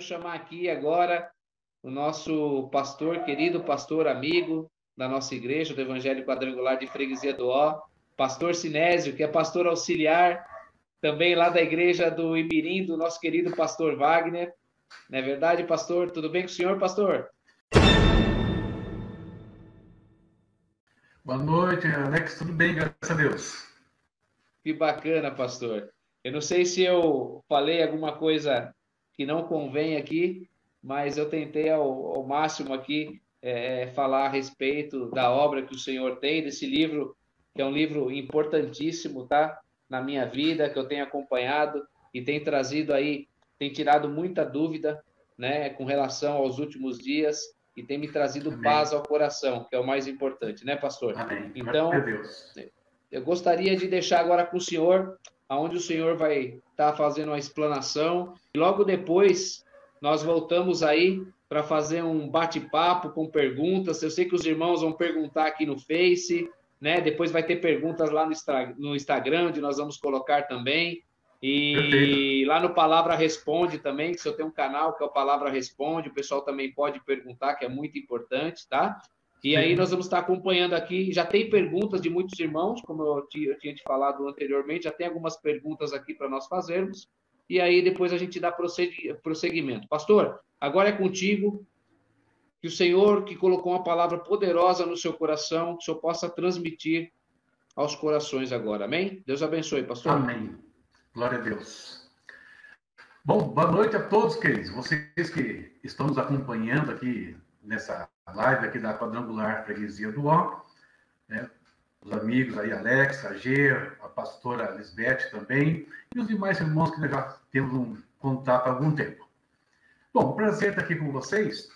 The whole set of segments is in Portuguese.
quero chamar aqui agora o nosso pastor, querido pastor amigo da nossa igreja, do Evangelho Quadrangular de Freguesia do Ó, pastor Sinésio, que é pastor auxiliar, também lá da igreja do Imirim, do nosso querido pastor Wagner. Não é verdade, pastor? Tudo bem com o senhor, pastor? Boa noite, Alex. Tudo bem, graças a Deus. Que bacana, pastor. Eu não sei se eu falei alguma coisa que não convém aqui, mas eu tentei ao, ao máximo aqui é, falar a respeito da obra que o Senhor tem, desse livro, que é um livro importantíssimo, tá? Na minha vida, que eu tenho acompanhado e tem trazido aí, tem tirado muita dúvida, né, com relação aos últimos dias e tem me trazido Amém. paz ao coração, que é o mais importante, né, pastor? Amém. Então, eu gostaria de deixar agora com o senhor, aonde o senhor vai estar tá fazendo uma explanação. E logo depois, nós voltamos aí para fazer um bate-papo com perguntas. Eu sei que os irmãos vão perguntar aqui no Face, né? Depois vai ter perguntas lá no Instagram, onde nós vamos colocar também. E Perfeito. lá no Palavra Responde também, que se eu tenho um canal que é o Palavra Responde, o pessoal também pode perguntar, que é muito importante, tá? E aí nós vamos estar acompanhando aqui. Já tem perguntas de muitos irmãos, como eu tinha, eu tinha te falado anteriormente, já tem algumas perguntas aqui para nós fazermos. E aí depois a gente dá prosseguimento. Pastor, agora é contigo. Que o Senhor, que colocou uma palavra poderosa no seu coração, que o Senhor possa transmitir aos corações agora. Amém? Deus abençoe, pastor. Amém. Glória a Deus. Bom, boa noite a todos, queridos. Vocês que estão nos acompanhando aqui nessa live aqui da Quadrangular Freguesia do Ó, né? os amigos aí, Alex, a G, a pastora Lisbeth também, e os demais irmãos que nós já temos um contato há algum tempo. Bom, prazer estar aqui com vocês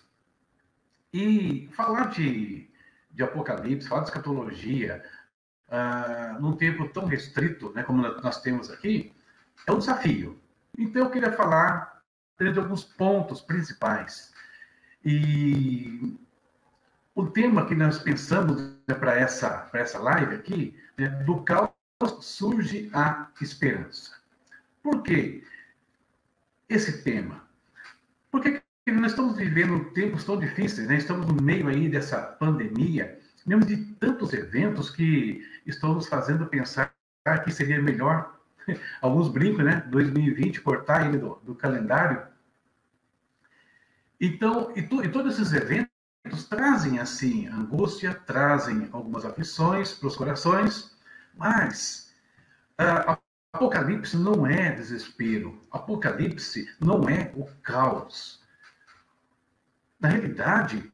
e falar de, de Apocalipse, falar de escatologia, uh, num tempo tão restrito, né, como nós temos aqui, é um desafio. Então, eu queria falar de alguns pontos principais e o tema que nós pensamos né, para essa, essa live aqui, né, do caos surge a esperança. Por quê esse tema? Porque nós estamos vivendo tempos tão difíceis, né? estamos no meio aí dessa pandemia, mesmo de tantos eventos que estão nos fazendo pensar que seria melhor, alguns brincam, né? 2020, cortar ele do, do calendário, então, e, tu, e todos esses eventos trazem, assim, angústia, trazem algumas aflições para os corações, mas uh, Apocalipse não é desespero, Apocalipse não é o caos. Na realidade,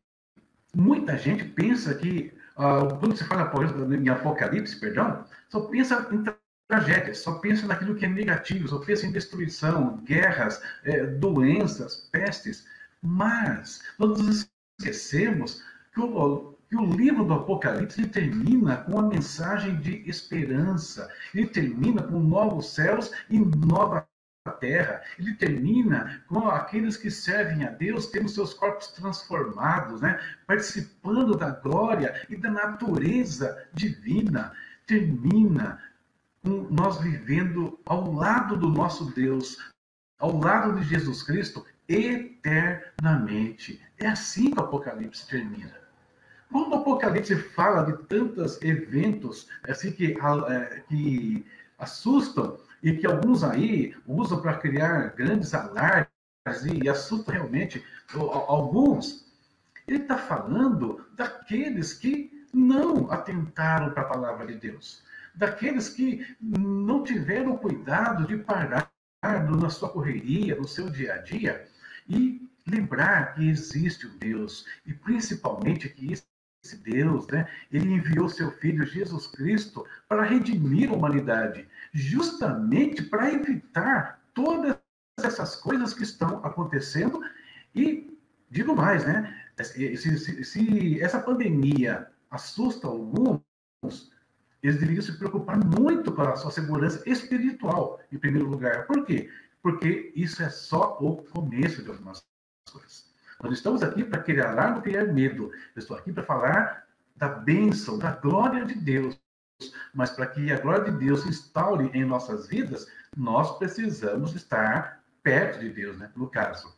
muita gente pensa que, uh, quando se fala em Apocalipse, perdão, só pensa em tragédias, só pensa naquilo que é negativo, só pensa em destruição, guerras, eh, doenças, pestes. Mas nós esquecemos que o, que o livro do Apocalipse termina com uma mensagem de esperança. Ele termina com novos céus e nova terra. Ele termina com aqueles que servem a Deus tendo seus corpos transformados, né? participando da glória e da natureza divina. Termina com nós vivendo ao lado do nosso Deus, ao lado de Jesus Cristo, eternamente. É assim que o Apocalipse termina. Quando o Apocalipse fala de tantos eventos assim que, é, que assustam e que alguns aí usam para criar grandes alarmes e assustam realmente alguns, ele está falando daqueles que não atentaram para a palavra de Deus, daqueles que não tiveram cuidado de parar na sua correria, no seu dia a dia, e lembrar que existe o Deus, e principalmente que esse Deus, né, ele enviou seu Filho Jesus Cristo para redimir a humanidade, justamente para evitar todas essas coisas que estão acontecendo. E, digo mais, né, se, se, se essa pandemia assusta alguns, eles deveriam se preocupar muito com a sua segurança espiritual, em primeiro lugar. Por quê? Porque isso é só o começo de algumas coisas. Nós estamos aqui para criar não criar medo. Eu estou aqui para falar da bênção, da glória de Deus. Mas para que a glória de Deus se instaure em nossas vidas, nós precisamos estar perto de Deus, né? No caso.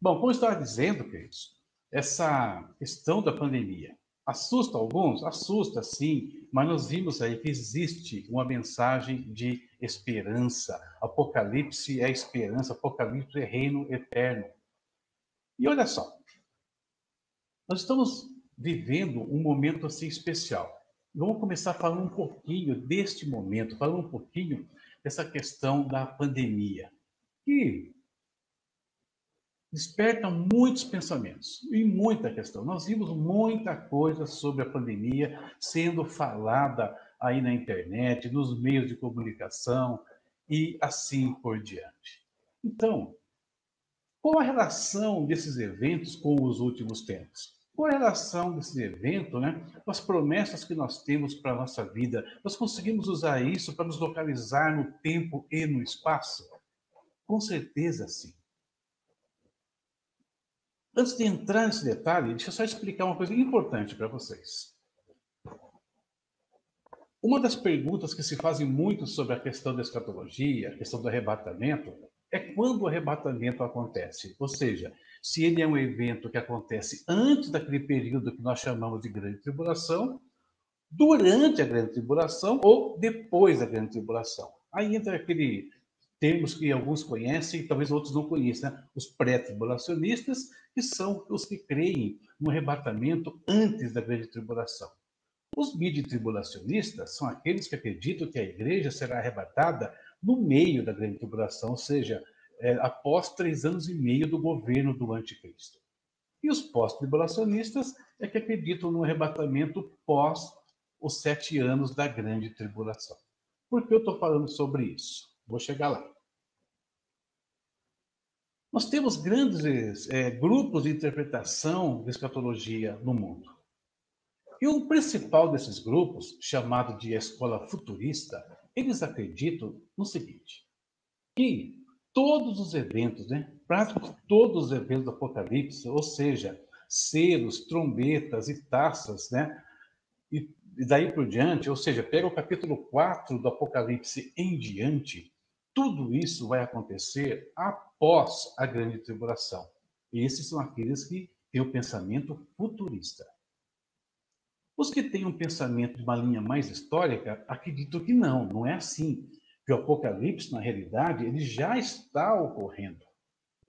Bom, como eu estava dizendo, queridos, essa questão da pandemia assusta alguns? Assusta, sim, mas nós vimos aí que existe uma mensagem de esperança. Apocalipse é esperança, Apocalipse é reino eterno. E olha só, nós estamos vivendo um momento assim especial. Vamos começar falando um pouquinho deste momento, falando um pouquinho dessa questão da pandemia, que desperta muitos pensamentos e muita questão. Nós vimos muita coisa sobre a pandemia sendo falada aí na internet, nos meios de comunicação e assim por diante. Então, qual a relação desses eventos com os últimos tempos? Qual a relação desse evento né, com as promessas que nós temos para a nossa vida? Nós conseguimos usar isso para nos localizar no tempo e no espaço? Com certeza, sim. Antes de entrar nesse detalhe, deixa eu só explicar uma coisa importante para vocês. Uma das perguntas que se fazem muito sobre a questão da escatologia, a questão do arrebatamento, é quando o arrebatamento acontece. Ou seja, se ele é um evento que acontece antes daquele período que nós chamamos de grande tribulação, durante a grande tribulação ou depois da grande tribulação. Aí entra aquele termos que alguns conhecem e talvez outros não conheçam, né? os pré-tribulacionistas, que são os que creem no arrebatamento antes da grande tribulação. Os midi-tribulacionistas são aqueles que acreditam que a igreja será arrebatada no meio da grande tribulação, ou seja, é, após três anos e meio do governo do anticristo. E os pós-tribulacionistas é que acreditam no arrebatamento pós os sete anos da grande tribulação. Por que eu estou falando sobre isso? Vou chegar lá. Nós temos grandes é, grupos de interpretação de escatologia no mundo. E o principal desses grupos, chamado de escola futurista, eles acreditam no seguinte: que todos os eventos, né, praticamente todos os eventos do Apocalipse, ou seja, selos, trombetas e taças, né, e, daí por diante, ou seja, pega o capítulo 4 do Apocalipse em diante, tudo isso vai acontecer após a grande tribulação. Esses são aqueles que têm o pensamento futurista. Os que têm um pensamento de uma linha mais histórica acreditam que não, não é assim. Que o Apocalipse, na realidade, ele já está ocorrendo.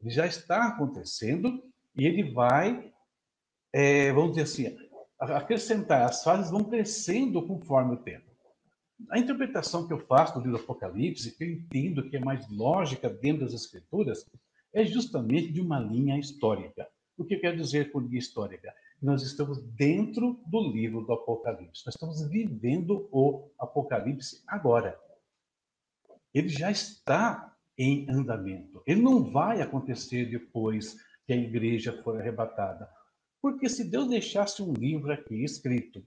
Ele já está acontecendo e ele vai, é, vamos dizer assim, acrescentar, as fases vão crescendo conforme o tempo. A interpretação que eu faço do livro do Apocalipse, que eu entendo que é mais lógica dentro das Escrituras, é justamente de uma linha histórica. O que quer dizer com linha histórica? Nós estamos dentro do livro do Apocalipse. Nós estamos vivendo o Apocalipse agora. Ele já está em andamento. Ele não vai acontecer depois que a igreja for arrebatada. Porque se Deus deixasse um livro aqui escrito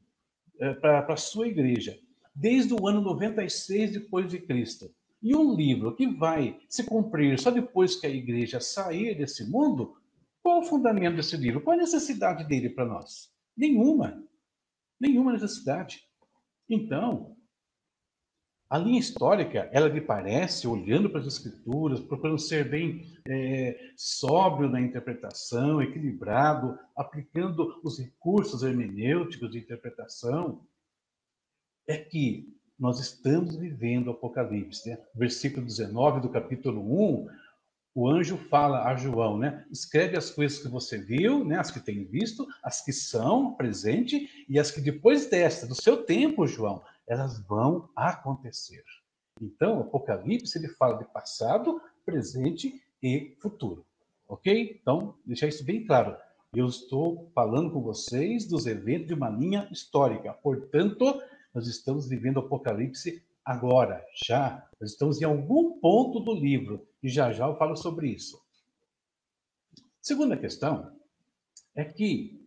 é, para a sua igreja, desde o ano 96 depois de Cristo. E um livro que vai se cumprir só depois que a igreja sair desse mundo, qual o fundamento desse livro? Qual a necessidade dele para nós? Nenhuma. Nenhuma necessidade. Então, a linha histórica, ela me parece, olhando para as escrituras, procurando ser bem é, sóbrio na interpretação, equilibrado, aplicando os recursos hermenêuticos de interpretação, é que nós estamos vivendo o Apocalipse. Né? Versículo 19 do capítulo 1, o anjo fala a João, né? Escreve as coisas que você viu, né? As que tem visto, as que são presente e as que depois desta, do seu tempo, João, elas vão acontecer. Então, o Apocalipse ele fala de passado, presente e futuro. Ok? Então, deixar isso bem claro. Eu estou falando com vocês dos eventos de uma linha histórica. Portanto, nós estamos vivendo o Apocalipse agora, já. Nós estamos em algum ponto do livro e já já eu falo sobre isso. Segunda questão é que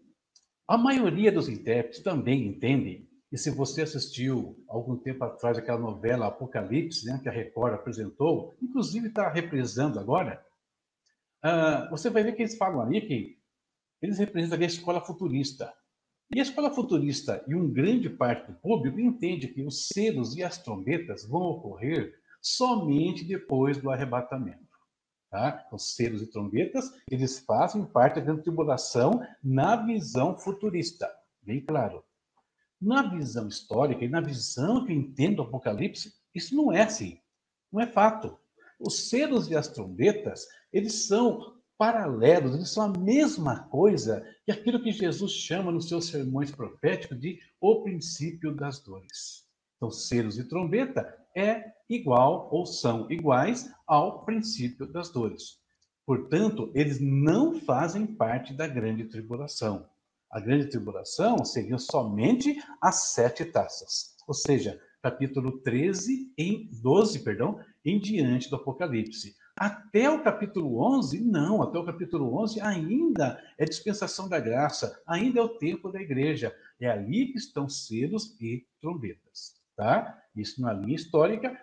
a maioria dos intérpretes também entendem, e se você assistiu algum tempo atrás aquela novela Apocalipse, né, que a Record apresentou, inclusive está reprisando agora, uh, você vai ver que eles falam ali que eles representam a escola futurista. E a escola futurista e um grande parte do público entende que os selos e as trombetas vão ocorrer somente depois do arrebatamento. Tá? Os selos e trombetas, eles fazem parte da tribulação na visão futurista, bem claro. Na visão histórica e na visão que eu entendo do Apocalipse, isso não é assim. Não é fato. Os selos e as trombetas, eles são paralelos, eles são a mesma coisa que aquilo que Jesus chama nos seus sermões proféticos de o princípio das dores. Então, selos e trombeta é igual ou são iguais ao princípio das dores. Portanto, eles não fazem parte da grande tribulação. A grande tribulação seriam somente as sete taças, ou seja, capítulo 13 em 12, perdão, em diante do Apocalipse. Até o capítulo 11, não, até o capítulo 11 ainda é dispensação da graça, ainda é o tempo da igreja. É ali que estão selos e trombetas, tá? Isso na linha histórica.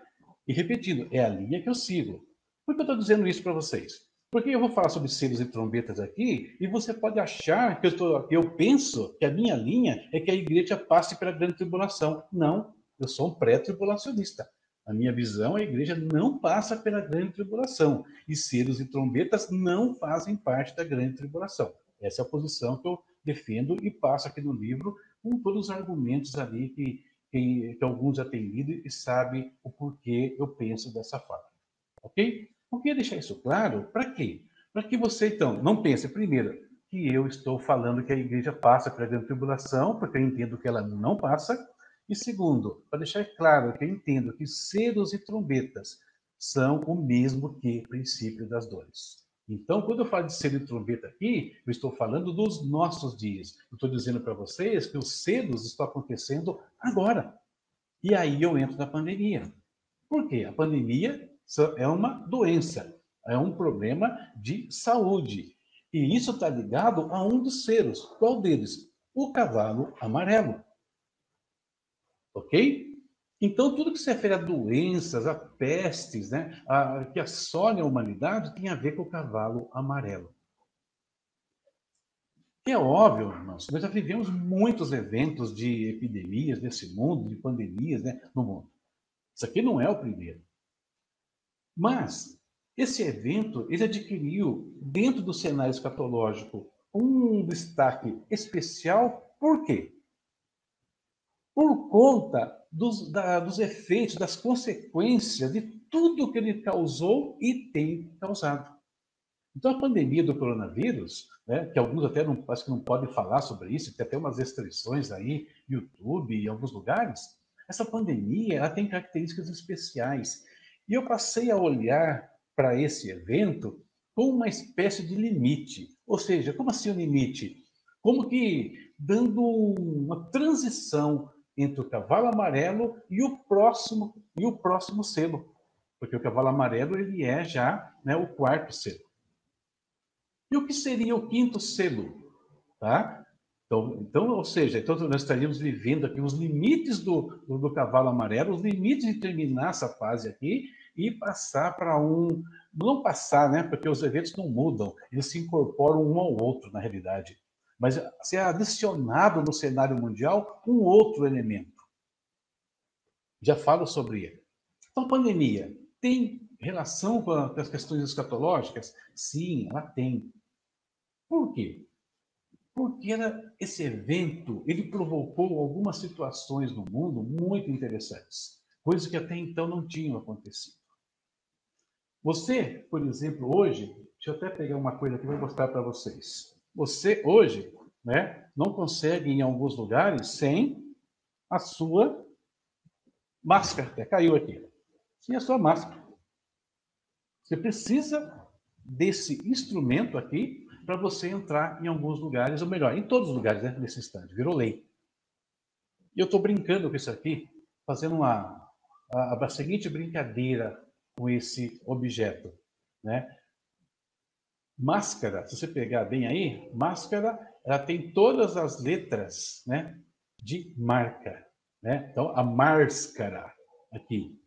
E repetindo, é a linha que eu sigo. Por que eu estou dizendo isso para vocês? Porque eu vou falar sobre selos e trombetas aqui, e você pode achar que eu, tô, eu penso que a minha linha é que a igreja passe pela grande tribulação. Não, eu sou um pré-tribulacionista. A minha visão, a igreja não passa pela grande tribulação. E selos e trombetas não fazem parte da grande tribulação. Essa é a posição que eu defendo e passo aqui no livro com todos os argumentos ali que, que, que alguns já têm lido e sabem o porquê eu penso dessa forma. Ok? Eu queria deixar isso claro. Para quê? Para que você, então, não pense, primeiro, que eu estou falando que a igreja passa pela grande tribulação, porque eu entendo que ela não passa, e segundo, para deixar claro que eu entendo que selos e trombetas são o mesmo que princípio das dores. Então, quando eu falo de selo e trombeta aqui, eu estou falando dos nossos dias. Eu estou dizendo para vocês que os selos estão acontecendo agora. E aí eu entro na pandemia. Por quê? A pandemia é uma doença, é um problema de saúde. E isso está ligado a um dos selos. Qual deles? O cavalo amarelo. Ok? Então, tudo que se refere a doenças, a pestes, né, a, que assolem a humanidade, tem a ver com o cavalo amarelo. é óbvio, irmãos, nós já vivemos muitos eventos de epidemias nesse mundo, de pandemias né, no mundo. Isso aqui não é o primeiro. Mas esse evento ele adquiriu, dentro do cenário escatológico, um destaque especial. Por quê? Por conta dos, da, dos efeitos, das consequências de tudo que ele causou e tem causado. Então, a pandemia do coronavírus, né, que alguns até não, acho que não podem falar sobre isso, tem até umas restrições aí, YouTube e alguns lugares, essa pandemia ela tem características especiais. E eu passei a olhar para esse evento com uma espécie de limite. Ou seja, como assim o limite? Como que dando uma transição entre o cavalo amarelo e o próximo e o próximo selo, porque o cavalo amarelo ele é já né, o quarto selo. E o que seria o quinto selo, tá? Então, então, ou seja, então nós estaríamos vivendo aqui os limites do, do, do cavalo amarelo, os limites de terminar essa fase aqui e passar para um, não passar, né? Porque os eventos não mudam, eles se incorporam um ao outro na realidade mas ser adicionado no cenário mundial um outro elemento. Já falo sobre ele. Então, pandemia tem relação com as questões escatológicas? Sim, ela tem. Por quê? Porque esse evento ele provocou algumas situações no mundo muito interessantes, coisas que até então não tinham acontecido. Você, por exemplo, hoje, deixa eu até pegar uma coisa que eu vou mostrar para vocês. Você hoje né, não consegue em alguns lugares sem a sua máscara. Até caiu aqui. Sem a sua máscara. Você precisa desse instrumento aqui para você entrar em alguns lugares, ou melhor, em todos os lugares né, nesse instante. Virou lei. E eu estou brincando com isso aqui, fazendo uma, a, a seguinte brincadeira com esse objeto. Né? Máscara, se você pegar bem aí, máscara, ela tem todas as letras, né, de marca, né? Então, a máscara aqui.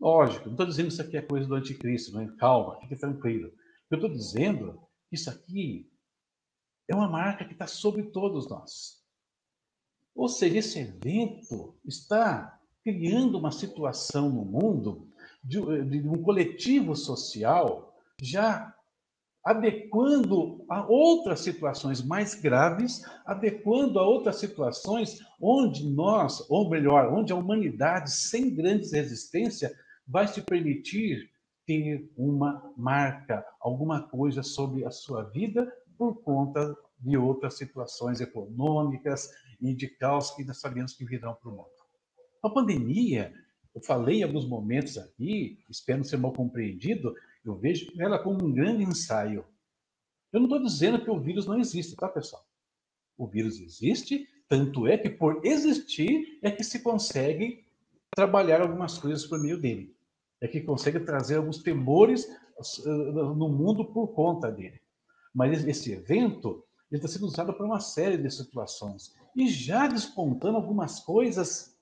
Lógico, não estou dizendo que isso aqui é coisa do anticristo, né? calma, fique tranquilo. Eu estou dizendo que isso aqui é uma marca que está sobre todos nós. Ou seja, esse evento está criando uma situação no mundo de, de um coletivo social já adequando a outras situações mais graves, adequando a outras situações onde nós, ou melhor, onde a humanidade, sem grandes resistência, vai se permitir ter uma marca, alguma coisa sobre a sua vida por conta de outras situações econômicas e de caos que nós sabemos que virão para o mundo. A pandemia, eu falei em alguns momentos aqui, espero ser mal compreendido, eu vejo ela como um grande ensaio. Eu não estou dizendo que o vírus não existe, tá, pessoal? O vírus existe, tanto é que por existir é que se consegue trabalhar algumas coisas por meio dele. É que consegue trazer alguns temores uh, no mundo por conta dele. Mas esse evento está sendo usado para uma série de situações e já despontando algumas coisas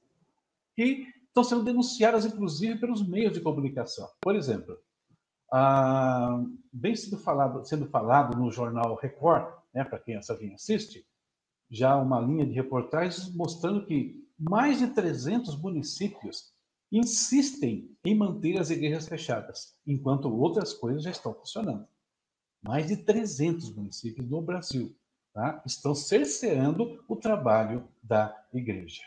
que estão sendo denunciadas, inclusive, pelos meios de comunicação. Por exemplo, ah, bem sendo falado, sendo falado no jornal Record, né, para quem essa vinha assiste, já uma linha de reportagens mostrando que mais de 300 municípios insistem em manter as igrejas fechadas, enquanto outras coisas já estão funcionando. Mais de 300 municípios no Brasil tá, estão cerceando o trabalho da igreja.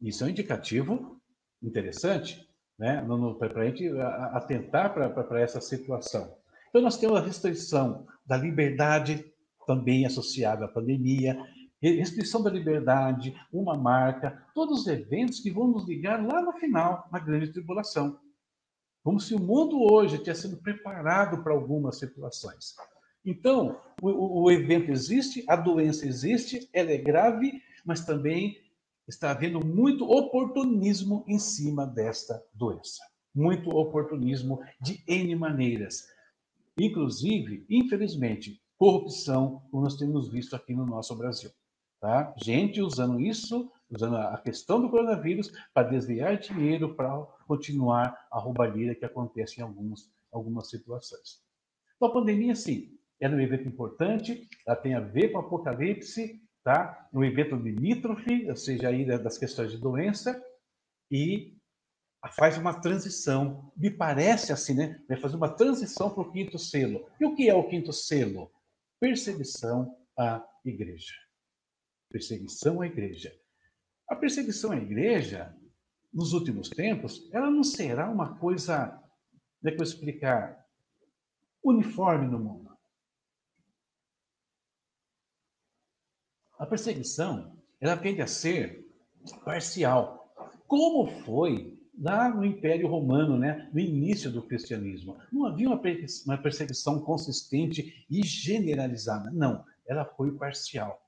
Isso é um indicativo interessante né, para a gente atentar para essa situação. Então, nós temos a restrição da liberdade, também associada à pandemia, restrição da liberdade, uma marca, todos os eventos que vão nos ligar lá no final, na grande tribulação. Como se o mundo hoje tivesse sido preparado para algumas situações. Então, o, o evento existe, a doença existe, ela é grave, mas também está havendo muito oportunismo em cima desta doença. Muito oportunismo de N maneiras. Inclusive, infelizmente, corrupção, como nós temos visto aqui no nosso Brasil. Tá? Gente usando isso, usando a questão do coronavírus para desviar dinheiro para continuar a roubalheira que acontece em alguns, algumas situações. Então, a pandemia, sim, é um evento importante, ela tem a ver com o apocalipse, tá? Um evento limítrofe, ou seja, aí das questões de doença, e faz uma transição, me parece assim, né? Vai fazer uma transição para o quinto selo. E o que é o quinto selo? Perseguição à igreja. Perseguição à igreja. A perseguição à igreja, nos últimos tempos, ela não será uma coisa, como é que eu explicar, uniforme no mundo. A perseguição, ela tende a ser parcial, como foi lá no Império Romano, né, no início do cristianismo. Não havia uma perseguição consistente e generalizada, não, ela foi parcial.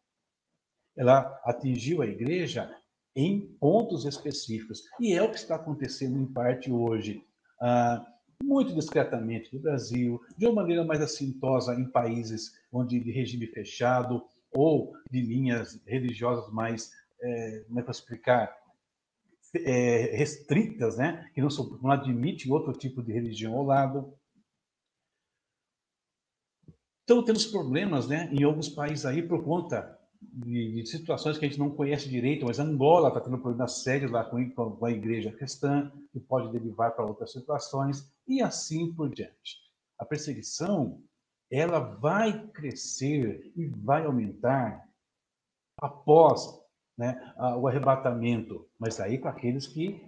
Ela atingiu a igreja em pontos específicos, e é o que está acontecendo em parte hoje. Ah, muito discretamente no Brasil, de uma maneira mais assintosa em países onde de regime fechado, ou de linhas religiosas mais, é, é eu explicar, é, restritas, né? que não, não admitem outro tipo de religião ao lado. Então, temos problemas né, em alguns países aí por conta de, de situações que a gente não conhece direito, mas Angola está tendo problemas sérios lá com, com a igreja cristã, que pode derivar para outras situações, e assim por diante. A perseguição ela vai crescer e vai aumentar após né, o arrebatamento, mas aí com aqueles que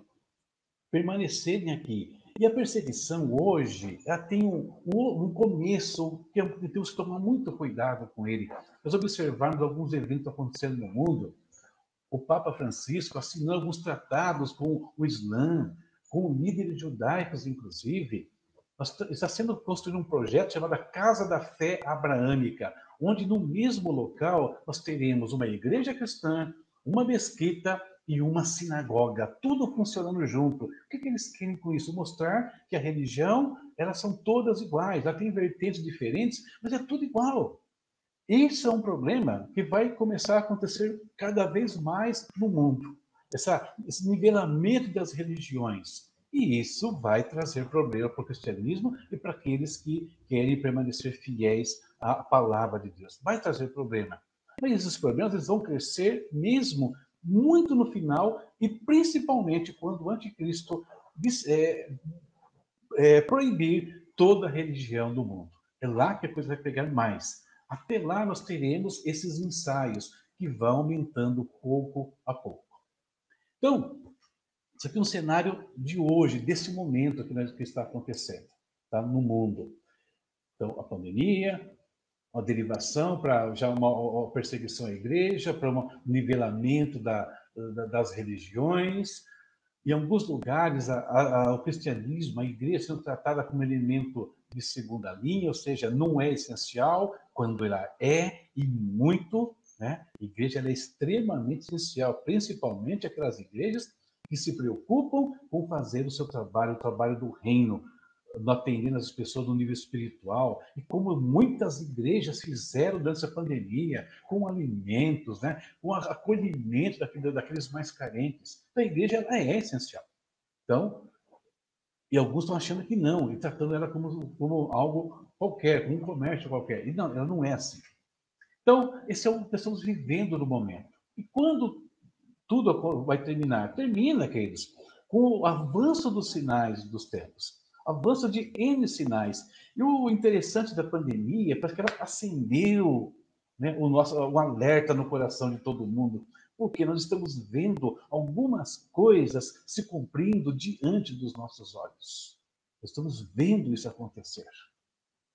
permanecerem aqui. E a perseguição hoje, ela tem um, um começo que temos que tomar muito cuidado com ele. Nós observarmos alguns eventos acontecendo no mundo, o Papa Francisco assinou alguns tratados com o Islã, com líderes judaicos, inclusive, está sendo construído um projeto chamado Casa da Fé Abraâmica, onde no mesmo local nós teremos uma igreja cristã, uma mesquita e uma sinagoga, tudo funcionando junto. O que, que eles querem com isso? Mostrar que a religião, elas são todas iguais, ela tem vertentes diferentes, mas é tudo igual. Isso é um problema que vai começar a acontecer cada vez mais no mundo. Essa, esse nivelamento das religiões. E isso vai trazer problema para o cristianismo e para aqueles que querem permanecer fiéis à palavra de Deus. Vai trazer problema. Mas esses problemas eles vão crescer mesmo muito no final e principalmente quando o anticristo é, é, proibir toda a religião do mundo. É lá que a coisa vai pegar mais. Até lá nós teremos esses ensaios que vão aumentando pouco a pouco. Então, isso aqui é um cenário de hoje, desse momento que, que está acontecendo tá, no mundo. Então, a pandemia, uma derivação para já uma, perseguição à igreja, para um nivelamento da, da, das religiões. Em alguns lugares, a, a, o cristianismo, a igreja sendo tratada como elemento de segunda linha, ou seja, não é essencial, quando ela é, e muito, né? A igreja é extremamente essencial, principalmente aquelas igrejas que se preocupam com fazer o seu trabalho, o trabalho do reino, atendendo as pessoas no nível espiritual, e como muitas igrejas fizeram durante essa pandemia, com alimentos, né, com acolhimento daqueles mais carentes. A igreja ela é essencial. Então, e alguns estão achando que não, e tratando ela como, como algo qualquer, como um comércio qualquer. E não, ela não é assim. Então, esse é o que estamos vivendo no momento. E quando tudo vai terminar? Termina, queridos, com o avanço dos sinais dos tempos avanço de N sinais. E o interessante da pandemia é que ela acendeu né, o nosso o alerta no coração de todo mundo, porque nós estamos vendo algumas coisas se cumprindo diante dos nossos olhos. Estamos vendo isso acontecer.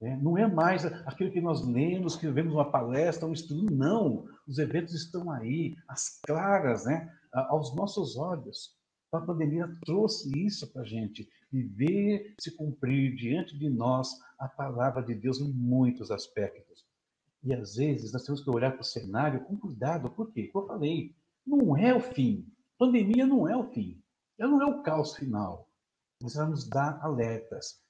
Né? Não é mais aquilo que nós lemos, que vemos uma palestra, um estudo, não. Os eventos estão aí, as claras, né, aos nossos olhos. A pandemia trouxe isso para a gente e ver se cumprir diante de nós a palavra de Deus em muitos aspectos. E às vezes nós temos que olhar para o cenário com cuidado, por quê? Como eu falei, não é o fim. Pandemia não é o fim. Ela não é o caos final. Mas ela nos dá alertas.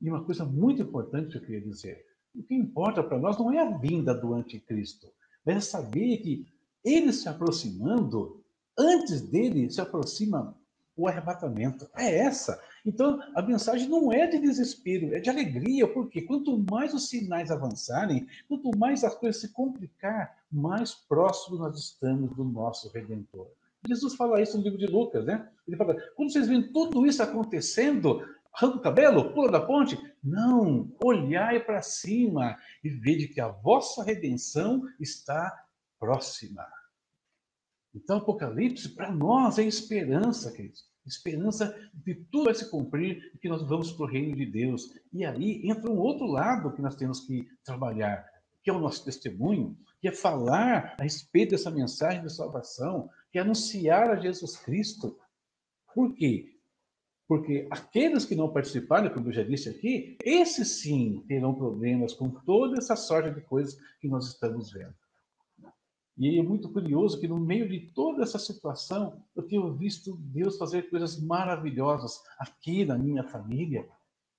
E uma coisa muito importante que eu queria dizer: o que importa para nós não é a vinda do anticristo, mas é saber que ele se aproximando, antes dele se aproxima o arrebatamento. É essa. Então, a mensagem não é de desespero, é de alegria, porque quanto mais os sinais avançarem, quanto mais as coisas se complicar, mais próximo nós estamos do nosso Redentor. Jesus fala isso no livro de Lucas, né? Ele fala: quando vocês veem tudo isso acontecendo, arranca o cabelo, pula da ponte. Não, olhai para cima e vede que a vossa redenção está próxima. Então, Apocalipse, para nós, é esperança, queridos. Esperança de tudo vai se cumprir e que nós vamos para o reino de Deus. E aí entra um outro lado que nós temos que trabalhar, que é o nosso testemunho, que é falar a respeito dessa mensagem de salvação, que é anunciar a Jesus Cristo. Por quê? Porque aqueles que não participaram, como eu já disse aqui, esses sim terão problemas com toda essa sorte de coisas que nós estamos vendo. E é muito curioso que no meio de toda essa situação, eu tenho visto Deus fazer coisas maravilhosas aqui na minha família,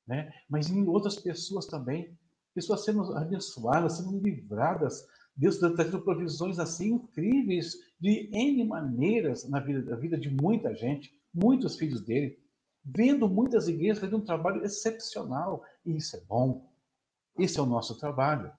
né? mas em outras pessoas também. Pessoas sendo abençoadas, sendo livradas. Deus está trazendo provisões assim incríveis de N maneiras na vida, na vida de muita gente, muitos filhos dele, vendo muitas igrejas fazendo um trabalho excepcional. E isso é bom. Esse é o nosso trabalho.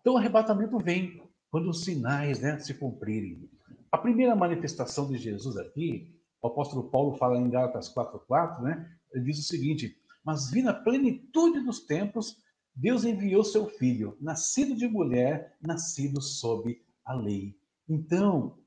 Então o arrebatamento vem quando os sinais né, se cumprirem. A primeira manifestação de Jesus aqui, o apóstolo Paulo fala em Gálatas 4,4, né? Ele diz o seguinte: Mas vi na plenitude dos tempos, Deus enviou seu filho, nascido de mulher, nascido sob a lei. Então,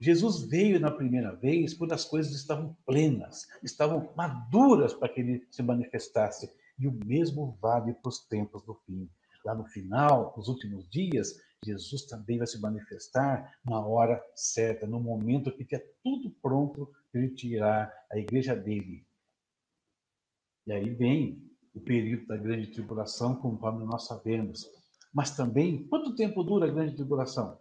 Jesus veio na primeira vez quando as coisas estavam plenas, estavam maduras para que ele se manifestasse. E o mesmo vale para os tempos do fim. Lá no final, nos últimos dias, Jesus também vai se manifestar na hora certa, no momento que tiver tudo pronto para ele tirar a igreja dele. E aí vem o período da grande tribulação, conforme nós sabemos. Mas também, quanto tempo dura a grande tribulação?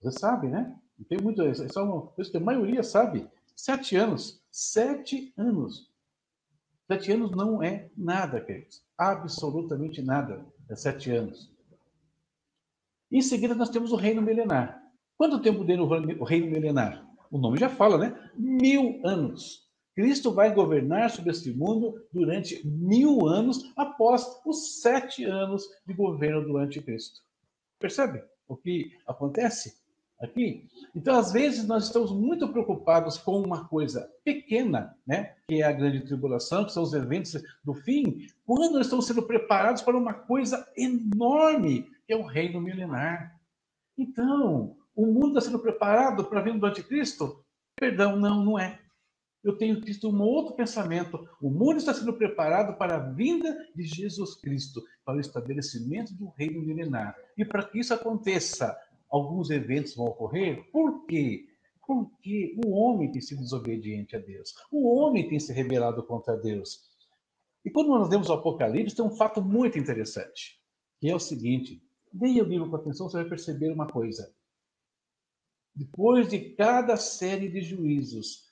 Você sabe, né? Tem muito. Isso é uma coisa que a maioria sabe. Sete anos. Sete anos. Sete anos não é nada, queridos. Absolutamente nada. É sete anos. Em seguida, nós temos o reino milenar. Quanto tempo dura o reino milenar? O nome já fala, né? Mil anos. Cristo vai governar sobre este mundo durante mil anos após os sete anos de governo do anticristo. Percebe o que acontece? Aqui. Então, às vezes, nós estamos muito preocupados com uma coisa pequena, né? que é a grande tribulação, que são os eventos do fim, quando nós estamos sendo preparados para uma coisa enorme, que é o reino milenar. Então, o mundo está sendo preparado para a vinda do anticristo? Perdão, não, não é. Eu tenho visto um outro pensamento. O mundo está sendo preparado para a vinda de Jesus Cristo, para o estabelecimento do reino milenar. E para que isso aconteça, alguns eventos vão ocorrer. Por quê? Porque o homem tem sido desobediente a Deus. O homem tem se rebelado contra Deus. E quando nós lemos o Apocalipse, tem um fato muito interessante, que é o seguinte: leia o livro com atenção, você vai perceber uma coisa. Depois de cada série de juízos,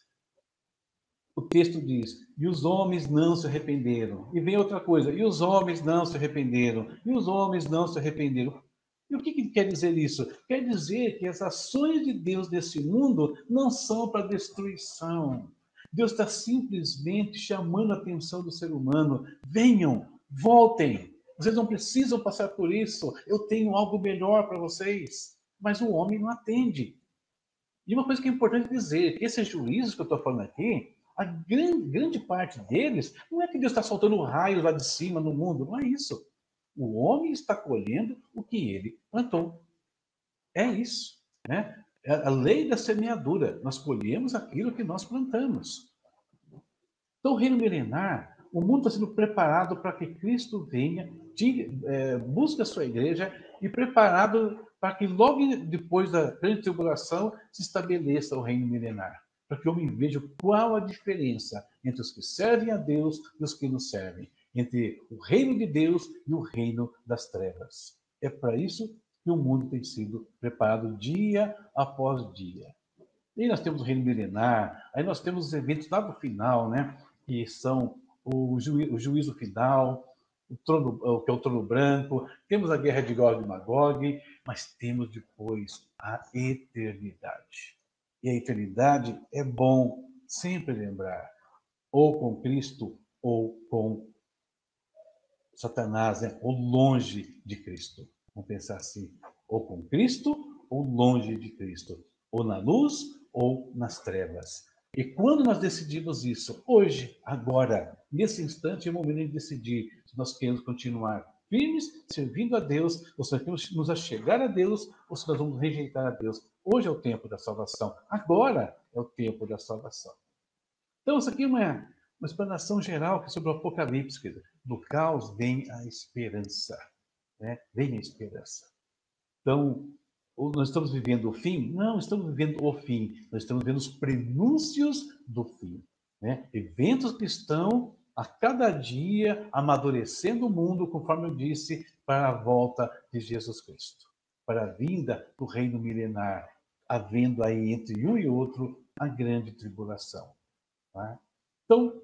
o texto diz: e os homens não se arrependeram. E vem outra coisa: e os homens não se arrependeram. E os homens não se arrependeram. E o que, que quer dizer isso? Quer dizer que as ações de Deus nesse mundo não são para destruição. Deus está simplesmente chamando a atenção do ser humano. Venham, voltem. Vocês não precisam passar por isso. Eu tenho algo melhor para vocês. Mas o homem não atende. E uma coisa que é importante dizer: esses juízos que eu estou falando aqui, a grande, grande parte deles, não é que Deus está soltando raios lá de cima no mundo, não é isso. O homem está colhendo o que ele plantou. É isso. Né? É a lei da semeadura. Nós colhemos aquilo que nós plantamos. Então, o reino milenar, o mundo está sendo preparado para que Cristo venha, de, é, busque a sua igreja e preparado para que logo depois da grande tribulação se estabeleça o reino milenar. Para que o homem veja qual a diferença entre os que servem a Deus e os que não servem entre o reino de Deus e o reino das trevas. É para isso que o mundo tem sido preparado dia após dia. E nós temos o reino milenar, aí nós temos os eventos lá do final, né? Que são o, juí o juízo final, o trono, que é o trono branco, temos a guerra de Gog e Magog, mas temos depois a eternidade. E a eternidade é bom sempre lembrar, ou com Cristo ou com Satanás, né? ou longe de Cristo. Vamos pensar assim, ou com Cristo ou longe de Cristo, ou na luz ou nas trevas. E quando nós decidimos isso, hoje, agora, nesse instante, é o momento de decidir se nós queremos continuar firmes, servindo a Deus, ou se nós queremos nos achegar a Deus, ou se nós vamos rejeitar a Deus. Hoje é o tempo da salvação. Agora é o tempo da salvação. Então, isso aqui é uma, uma explanação geral sobre o Apocalipse. Querido. Do caos vem a esperança. Né? Vem a esperança. Então, nós estamos vivendo o fim? Não, estamos vivendo o fim. Nós estamos vendo os prenúncios do fim. Né? Eventos que estão a cada dia amadurecendo o mundo, conforme eu disse, para a volta de Jesus Cristo, para a vinda do reino milenar, havendo aí entre um e outro a grande tribulação. Tá? Então,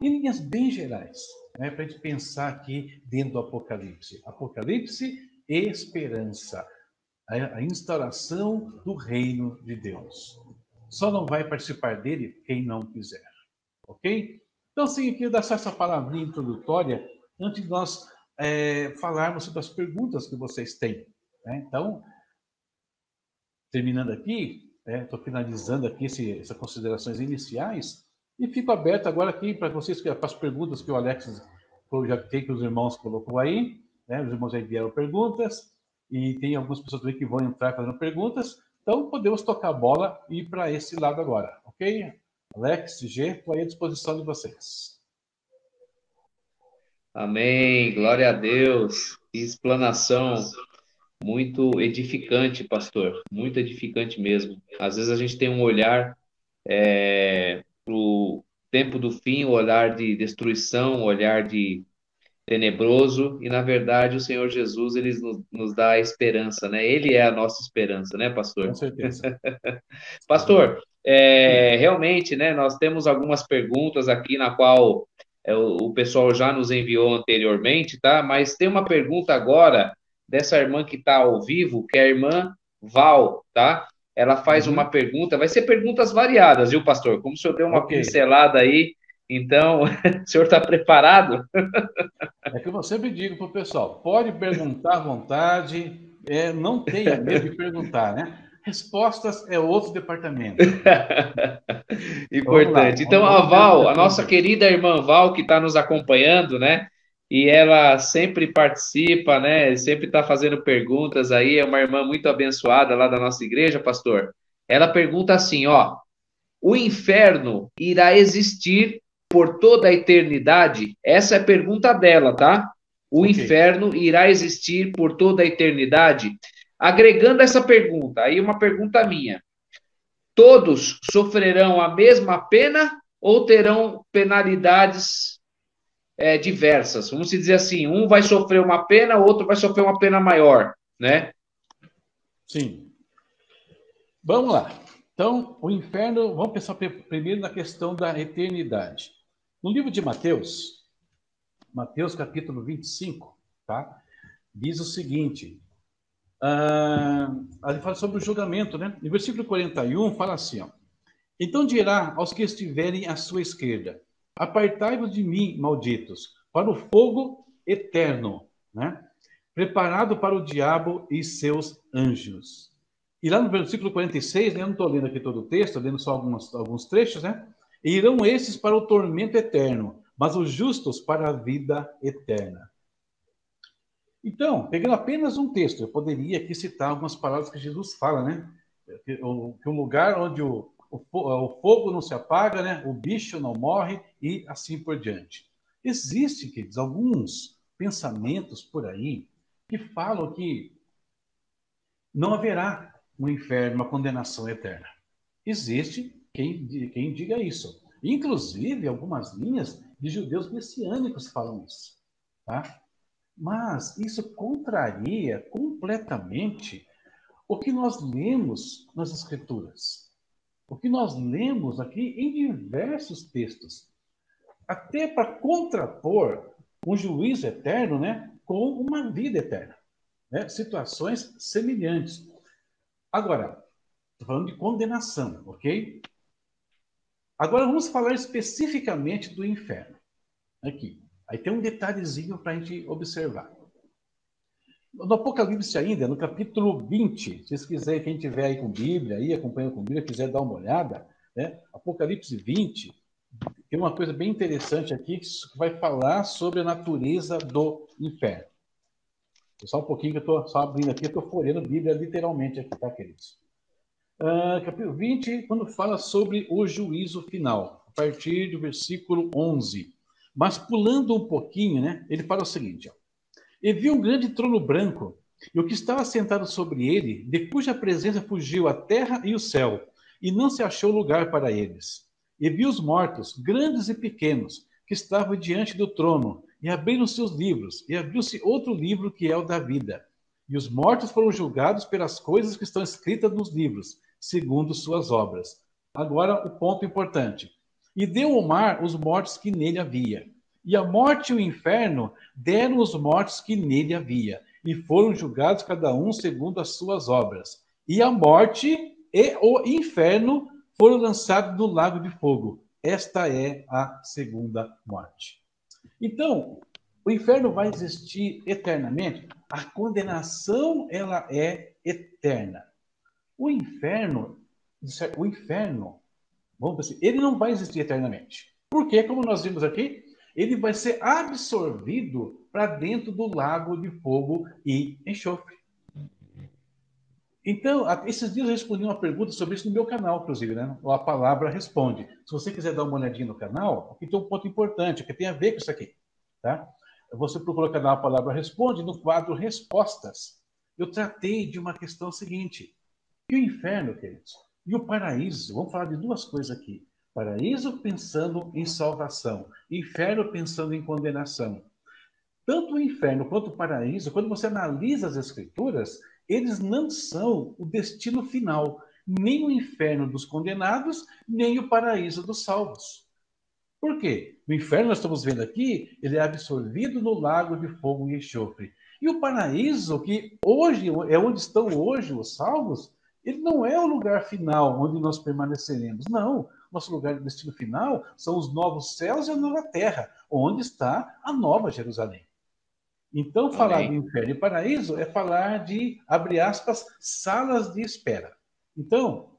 em linhas bem gerais, né, para a gente pensar aqui dentro do Apocalipse. Apocalipse, esperança. A, instauração do reino de Deus. Só não vai participar dele quem não quiser. Ok? Então, sim, eu queria dar só essa palavrinha introdutória antes de nós é, falarmos sobre as perguntas que vocês têm. Né? Então, terminando aqui, estou né, finalizando aqui essas considerações iniciais. E fico aberto agora aqui para vocês, para as perguntas que o Alex, já tem que os irmãos colocou aí, né? Os irmãos já enviaram perguntas, e tem algumas pessoas também que vão entrar fazendo perguntas. Então, podemos tocar a bola e ir para esse lado agora, ok? Alex, G, estou aí à disposição de vocês. Amém, glória a Deus. Que explanação muito edificante, pastor, muito edificante mesmo. Às vezes a gente tem um olhar é, para o tempo do fim, o olhar de destruição, o olhar de tenebroso, e na verdade o Senhor Jesus ele nos, nos dá a esperança, né? Ele é a nossa esperança, né, pastor? Com certeza. pastor, é, realmente, né, nós temos algumas perguntas aqui na qual é, o, o pessoal já nos enviou anteriormente, tá? Mas tem uma pergunta agora dessa irmã que está ao vivo, que é a irmã Val, tá? Ela faz uhum. uma pergunta, vai ser perguntas variadas, viu, pastor? Como o senhor deu uma okay. pincelada aí, então, o senhor está preparado? é que eu sempre digo para o pessoal, pode perguntar à vontade, é, não tenha medo de perguntar, né? Respostas é outro departamento. Importante. Então, a Val, a nossa querida irmã Val, que está nos acompanhando, né? E ela sempre participa, né? Sempre está fazendo perguntas aí. É uma irmã muito abençoada lá da nossa igreja, pastor. Ela pergunta assim: ó, o inferno irá existir por toda a eternidade? Essa é a pergunta dela, tá? O okay. inferno irá existir por toda a eternidade? Agregando essa pergunta, aí uma pergunta minha: todos sofrerão a mesma pena ou terão penalidades é, diversas? Vamos dizer assim: um vai sofrer uma pena, o outro vai sofrer uma pena maior, né? Sim. Vamos lá. Então, o inferno, vamos pensar primeiro na questão da eternidade. No livro de Mateus, Mateus capítulo 25, tá? Diz o seguinte: ah, ele fala sobre o julgamento, né? No versículo 41 fala assim: ó, Então dirá aos que estiverem à sua esquerda: Apartai-vos de mim, malditos, para o fogo eterno, né? Preparado para o diabo e seus anjos. E lá no versículo 46, né, eu não estou lendo aqui todo o texto, lendo só algumas, alguns trechos, né? Irão esses para o tormento eterno, mas os justos para a vida eterna. Então, pegando apenas um texto, eu poderia aqui citar algumas palavras que Jesus fala, né? Que, um lugar onde o, o, o, fogo não se apaga, né? O bicho não morre e assim por diante. Existem, queridos, alguns pensamentos por aí que falam que não haverá um inferno, uma condenação eterna. Existe quem, quem diga isso. Inclusive, algumas linhas de judeus messiânicos falam isso. Tá? Mas isso contraria completamente o que nós lemos nas Escrituras. O que nós lemos aqui em diversos textos. Até para contrapor um juízo eterno né, com uma vida eterna. Né? Situações semelhantes. Agora, estou falando de condenação, ok? Agora vamos falar especificamente do inferno. Aqui. Aí tem um detalhezinho para a gente observar. No Apocalipse ainda, no capítulo 20, se vocês quiserem, quem tiver aí com Bíblia, aí acompanhando com Bíblia, quiser dar uma olhada, né? Apocalipse 20, tem uma coisa bem interessante aqui que vai falar sobre a natureza do inferno. Só um pouquinho que eu estou só abrindo aqui, eu estou folhando Bíblia literalmente aqui, tá, queridos? Uh, capítulo 20, quando fala sobre o juízo final, a partir do versículo 11. Mas pulando um pouquinho, né, ele fala o seguinte: ó, E viu um grande trono branco, e o que estava sentado sobre ele, de cuja presença fugiu a terra e o céu, e não se achou lugar para eles. E viu os mortos, grandes e pequenos, que estavam diante do trono, e abriram seus livros, e abriu-se outro livro que é o da vida. E os mortos foram julgados pelas coisas que estão escritas nos livros, segundo suas obras. Agora, o ponto importante. E deu o mar os mortos que nele havia. E a morte e o inferno deram os mortos que nele havia. E foram julgados cada um segundo as suas obras. E a morte e o inferno foram lançados no lago de fogo. Esta é a segunda morte. Então, o inferno vai existir eternamente. A condenação ela é eterna. O inferno, o inferno Vamos assim, ele não vai existir eternamente. Porque, como nós vimos aqui, ele vai ser absorvido para dentro do lago de fogo e enxofre. Então, esses dias eu respondi uma pergunta sobre isso no meu canal, inclusive, né? A palavra responde. Se você quiser dar uma olhadinha no canal, aqui tem um ponto importante que tem a ver com isso aqui, tá? Você procura o canal A Palavra Responde no quadro Respostas. Eu tratei de uma questão seguinte: e o inferno, queridos? E o paraíso, vamos falar de duas coisas aqui. Paraíso pensando em salvação, inferno pensando em condenação. Tanto o inferno quanto o paraíso, quando você analisa as escrituras, eles não são o destino final, nem o inferno dos condenados, nem o paraíso dos salvos. Por quê? O inferno, nós estamos vendo aqui, ele é absorvido no lago de fogo e enxofre. E o paraíso, que hoje é onde estão hoje os salvos, ele não é o lugar final onde nós permaneceremos. Não. Nosso lugar de destino final são os novos céus e a nova terra, onde está a nova Jerusalém. Então, Amém. falar de inferno e paraíso é falar de, abre aspas, salas de espera. Então,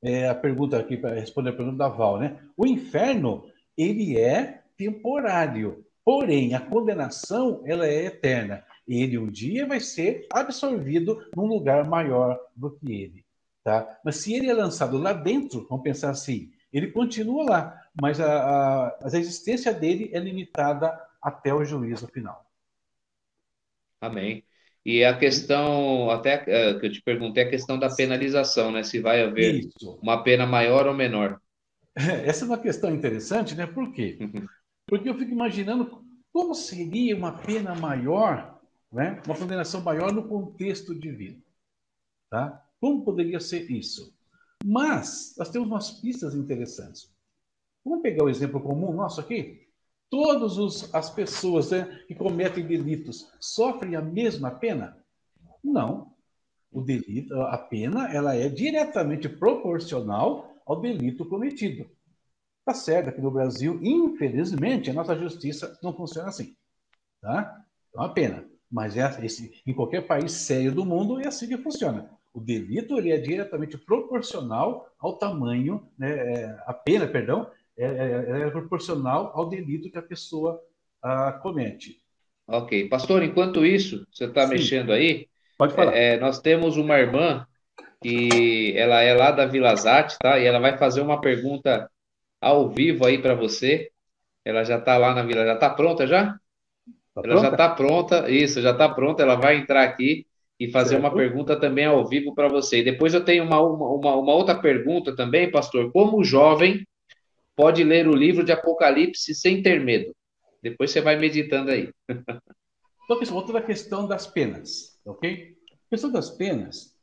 é, a pergunta aqui, para responder a pergunta da Val, né? O inferno, ele é temporário, porém, a condenação, ela é eterna. Ele um dia vai ser absorvido num lugar maior do que ele, tá? Mas se ele é lançado lá dentro, vamos pensar assim, ele continua lá, mas a, a, a existência dele é limitada até o juízo final. Amém. E a questão, até uh, que eu te perguntei, a questão da penalização, né? Se vai haver Isso. uma pena maior ou menor. Essa é uma questão interessante, né? Por quê? Porque eu fico imaginando como seria uma pena maior, né? uma condenação maior no contexto divino. Tá? Como poderia ser isso? Mas nós temos umas pistas interessantes. Vamos pegar o exemplo comum nosso aqui? todas as pessoas né, que cometem delitos sofrem a mesma pena? Não. O delito, a pena, ela é diretamente proporcional ao delito cometido. Tá certo, aqui no Brasil, infelizmente, a nossa justiça não funciona assim. Tá? É uma pena. Mas é, esse, em qualquer país sério do mundo é assim que funciona. O delito ele é diretamente proporcional ao tamanho, né, é, a pena, perdão, é, é, é proporcional ao delito que a pessoa ah, comete. Ok. Pastor, enquanto isso, você está mexendo aí, Pode falar. É, nós temos uma irmã que ela é lá da Vila Zate, tá? E ela vai fazer uma pergunta ao vivo aí para você. Ela já está lá na Vila, já está pronta já? Tá ela pronta? já está pronta, isso, já está pronta. Ela vai entrar aqui e fazer certo. uma pergunta também ao vivo para você. E depois eu tenho uma, uma, uma outra pergunta também, pastor. Como jovem, pode ler o livro de Apocalipse sem ter medo. Depois você vai meditando aí. Então, pessoal, voltando à questão das penas, ok? A questão das penas,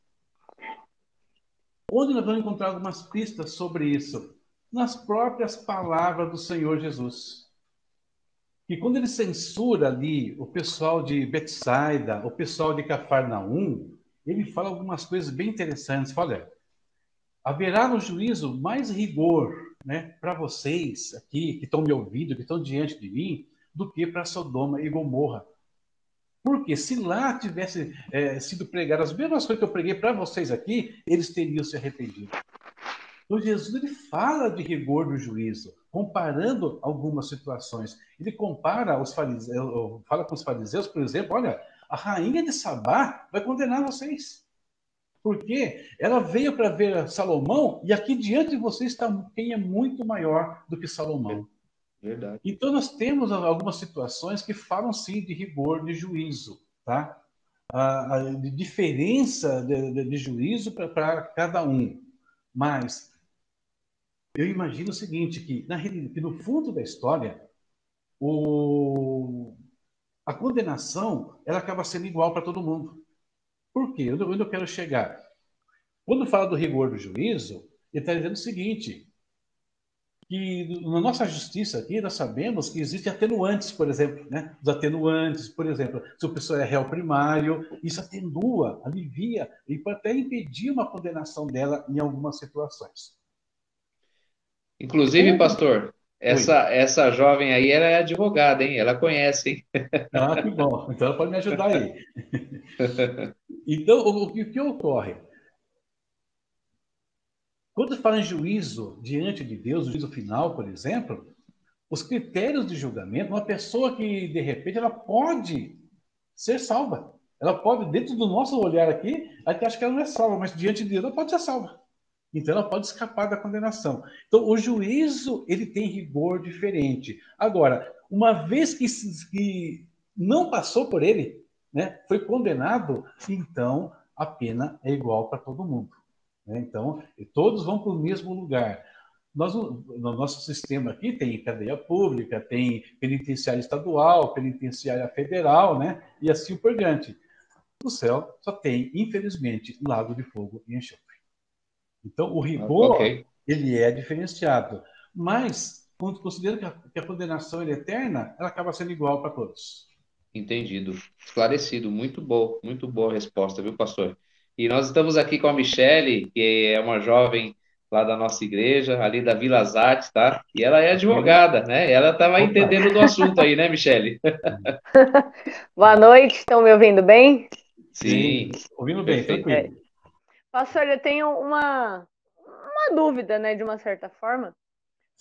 onde nós vamos encontrar algumas pistas sobre isso? Nas próprias palavras do Senhor Jesus. E quando ele censura ali o pessoal de Betsaida, o pessoal de Cafarnaum, ele fala algumas coisas bem interessantes. Olha, haverá no juízo mais rigor né, para vocês aqui que estão me ouvindo, que estão diante de mim, do que para Sodoma e Gomorra. Porque se lá tivesse é, sido pregado as mesmas coisas que eu preguei para vocês aqui, eles teriam se arrependido. Então Jesus ele fala de rigor do juízo, comparando algumas situações. Ele compara os fariseus, fala com os fariseus, por exemplo, olha, a rainha de Sabá vai condenar vocês. Porque ela veio para ver Salomão e aqui diante de você está quem é muito maior do que Salomão. Verdade. Então nós temos algumas situações que falam sim de rigor de juízo, tá? A, a de diferença de, de, de juízo para cada um. Mas eu imagino o seguinte, que, na, que no fundo da história, o, a condenação ela acaba sendo igual para todo mundo. Por quê? Onde eu quero chegar? Quando fala do rigor do juízo, ele está dizendo o seguinte: que na nossa justiça aqui nós sabemos que existem atenuantes, por exemplo, né? Os atenuantes, por exemplo, se o pessoa é réu primário, isso atenua, alivia e pode até impedir uma condenação dela em algumas situações. Inclusive, pastor, essa, essa jovem aí, ela é advogada, hein? Ela conhece, hein? Ah, que bom. Então ela pode me ajudar aí. Então, o, o, que, ocorre? Quando fala em juízo diante de Deus, juízo final, por exemplo, os critérios de julgamento, uma pessoa que, de repente, ela pode ser salva. Ela pode, dentro do nosso olhar aqui, a gente acha que ela não é salva, mas diante de Deus ela pode ser salva. Então ela pode escapar da condenação. Então o juízo ele tem rigor diferente. Agora, uma vez que, que não passou por ele, né, foi condenado, então a pena é igual para todo mundo. Né? Então todos vão para o mesmo lugar. Nós, no nosso sistema aqui tem cadeia pública, tem penitenciária estadual, penitenciária federal, né? E assim por diante. No céu só tem, infelizmente, lago de fogo e enxofre. Então, o rigor, okay. ele é diferenciado. Mas, quando considera que a, que a condenação é eterna, ela acaba sendo igual para todos. Entendido. Esclarecido. Muito bom. Muito boa resposta, viu, pastor? E nós estamos aqui com a Michele, que é uma jovem lá da nossa igreja, ali da Vila Zate, tá? E ela é advogada, né? Ela estava entendendo do assunto aí, né, Michele? Boa noite, estão me ouvindo bem? Sim. Ouvindo bem, tranquilo. É. Pastor, eu tenho uma, uma dúvida, né, de uma certa forma.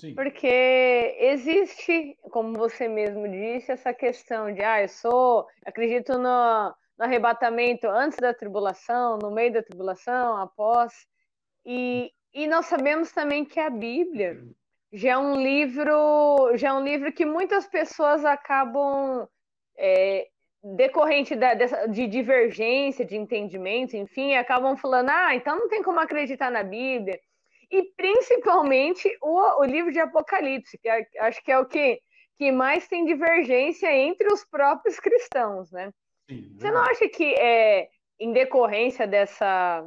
Sim. Porque existe, como você mesmo disse, essa questão de, ah, eu sou, acredito no, no arrebatamento antes da tribulação, no meio da tribulação, após. E, e nós sabemos também que a Bíblia já é um livro, já é um livro que muitas pessoas acabam é, decorrente da, dessa, de divergência, de entendimento, enfim, acabam falando, ah, então não tem como acreditar na Bíblia e principalmente o, o livro de Apocalipse, que é, acho que é o que, que mais tem divergência entre os próprios cristãos, né? Sim, Você não acha que é, em decorrência dessa,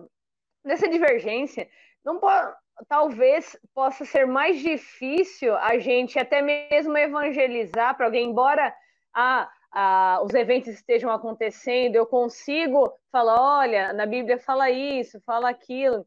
dessa divergência, não pode, talvez possa ser mais difícil a gente até mesmo evangelizar para alguém, embora a, a, os eventos estejam acontecendo, eu consigo falar, olha, na Bíblia fala isso, fala aquilo,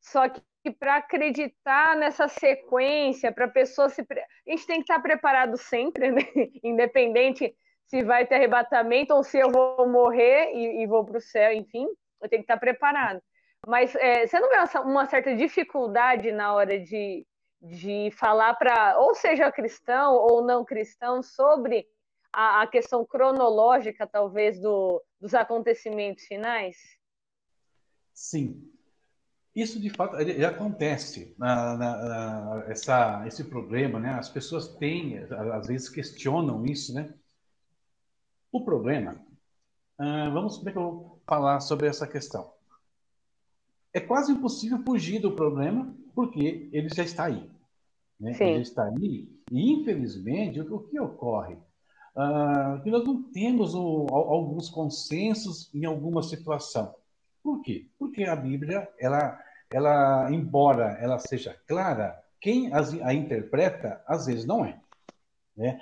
só que para acreditar nessa sequência, para a pessoa se. A gente tem que estar preparado sempre, né? independente se vai ter arrebatamento ou se eu vou morrer e, e vou para o céu, enfim, eu tenho que estar preparado. Mas é, você não vê uma certa dificuldade na hora de, de falar para, ou seja cristão ou não cristão, sobre a, a questão cronológica, talvez, do, dos acontecimentos finais? Sim, isso de fato ele, acontece, na, na, na, essa, esse problema, né? As pessoas têm, às vezes questionam isso, né? O problema, uh, vamos ver que eu vou falar sobre essa questão. É quase impossível fugir do problema, porque ele já está aí. Né? Ele já está aí, e infelizmente, o que ocorre? Uh, que nós não temos o, alguns consensos em alguma situação. Por quê? Porque a Bíblia, ela, ela embora ela seja clara, quem a interpreta, às vezes não é. Né?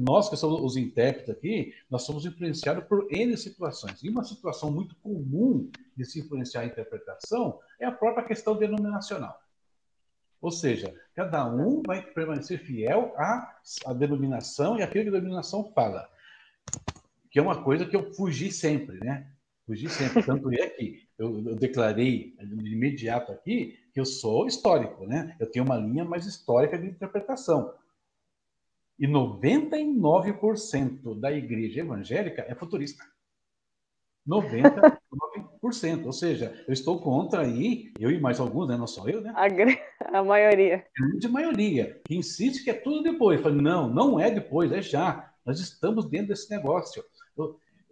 nós que somos os intérpretes aqui, nós somos influenciados por N situações. E uma situação muito comum de se influenciar a interpretação é a própria questão denominacional. Ou seja, cada um vai permanecer fiel à, à denominação e àquilo que a denominação fala. Que é uma coisa que eu fugi sempre, né? Fugi sempre. Tanto é que eu, eu, declarei de imediato aqui que eu sou histórico, né? Eu tenho uma linha mais histórica de interpretação. E 99% da igreja evangélica é futurista. 99%. Ou seja, eu estou contra aí, eu e mais alguns, né? Não sou eu, né? A, a maioria. Grande maioria, que insiste que é tudo depois. Eu falo, não, não é depois, é já. Nós estamos dentro desse negócio.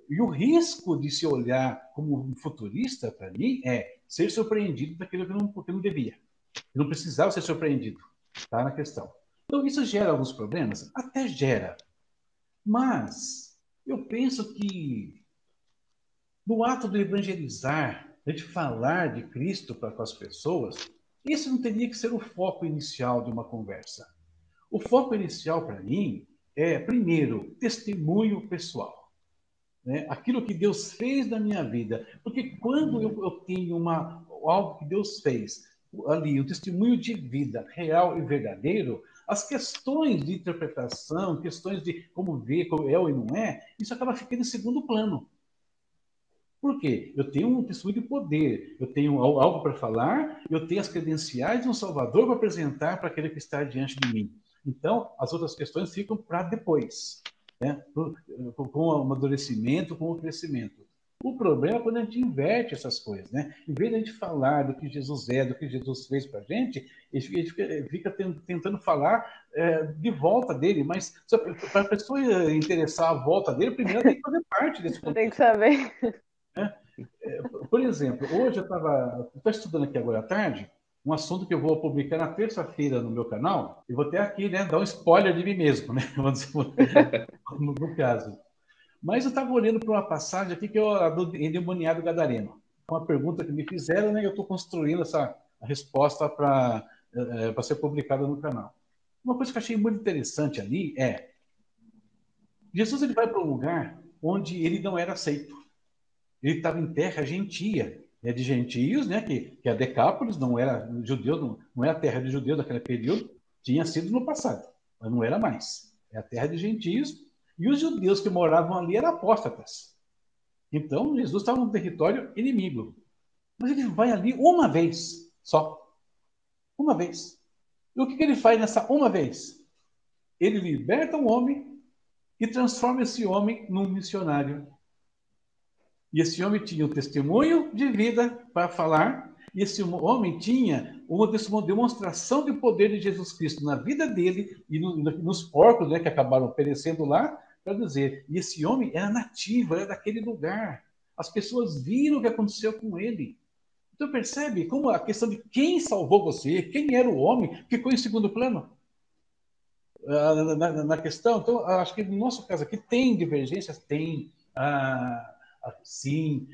E o risco de se olhar como futurista, para mim, é ser surpreendido daquilo que não, que não devia. não precisava ser surpreendido. Está na questão. Então, isso gera alguns problemas? Até gera. Mas eu penso que no ato de evangelizar, de falar de Cristo para as pessoas, isso não teria que ser o foco inicial de uma conversa. O foco inicial, para mim, é, primeiro, testemunho pessoal né? aquilo que Deus fez na minha vida. Porque quando eu, eu tenho uma, algo que Deus fez ali, um testemunho de vida real e verdadeiro, as questões de interpretação, questões de como ver, como é ou não é, isso acaba ficando em segundo plano. Por quê? Eu tenho um testemunho de poder, eu tenho algo para falar, eu tenho as credenciais de um Salvador para apresentar para aquele que está diante de mim. Então, as outras questões ficam para depois né? com o amadurecimento, com o crescimento. O problema é quando a gente inverte essas coisas, né? Em vez de a gente falar do que Jesus é, do que Jesus fez para a gente, a gente fica tentando falar é, de volta dele, mas para a pessoa interessar a volta dele, primeiro tem que fazer parte desse contexto. Tem que saber. Né? Por exemplo, hoje eu estava estudando aqui agora à tarde, um assunto que eu vou publicar na terça-feira no meu canal, e vou até aqui né, dar um spoiler de mim mesmo, né, no, no caso. Mas eu estava olhando para uma passagem aqui que é do endemoniado gadareno. Uma pergunta que me fizeram, né, eu estou construindo essa resposta para é, é ser publicada no canal. Uma coisa que eu achei muito interessante ali é Jesus ele vai para um lugar onde ele não era aceito. Ele estava em terra gentia é de gentios, né, que, que a Decápolis não era judeu, não, não é a terra de judeus daquele período, tinha sido no passado, mas não era mais. É a terra de gentios, e os judeus que moravam ali eram apóstatas. Então, Jesus estava num território inimigo. Mas ele vai ali uma vez só. Uma vez. E o que, que ele faz nessa uma vez? Ele liberta um homem e transforma esse homem num missionário. E esse homem tinha um testemunho de vida para falar, e esse homem tinha uma demonstração de poder de Jesus Cristo na vida dele e no, nos porcos né, que acabaram perecendo lá, para dizer. E esse homem era nativo, era daquele lugar. As pessoas viram o que aconteceu com ele. Então percebe como a questão de quem salvou você, quem era o homem, ficou em segundo plano ah, na, na, na questão. Então, acho que no nosso caso aqui tem divergências, tem, ah, sim.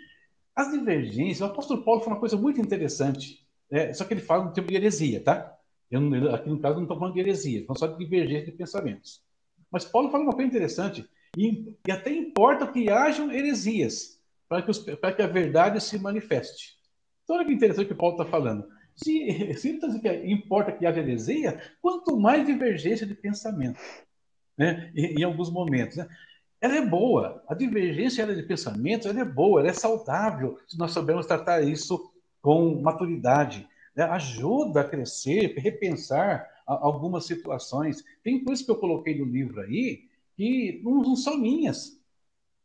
As divergências, o apóstolo Paulo fala uma coisa muito interessante, é, só que ele fala no termo de heresia, tá? Eu, aqui no caso não estou falando de heresia, estou só de divergência de pensamentos. Mas Paulo fala uma coisa interessante, e, e até importa que hajam heresias, para que, os, para que a verdade se manifeste. Então, olha que interessante que Paulo está falando. Se, se que importa que haja heresia, quanto mais divergência de pensamento, né? em, em alguns momentos. Né? Ela é boa. A divergência é de pensamentos ela é boa, ela é saudável, se nós soubermos tratar isso com maturidade. Né? Ajuda a crescer, repensar algumas situações. Tem coisas que eu coloquei no livro aí que não, não são minhas.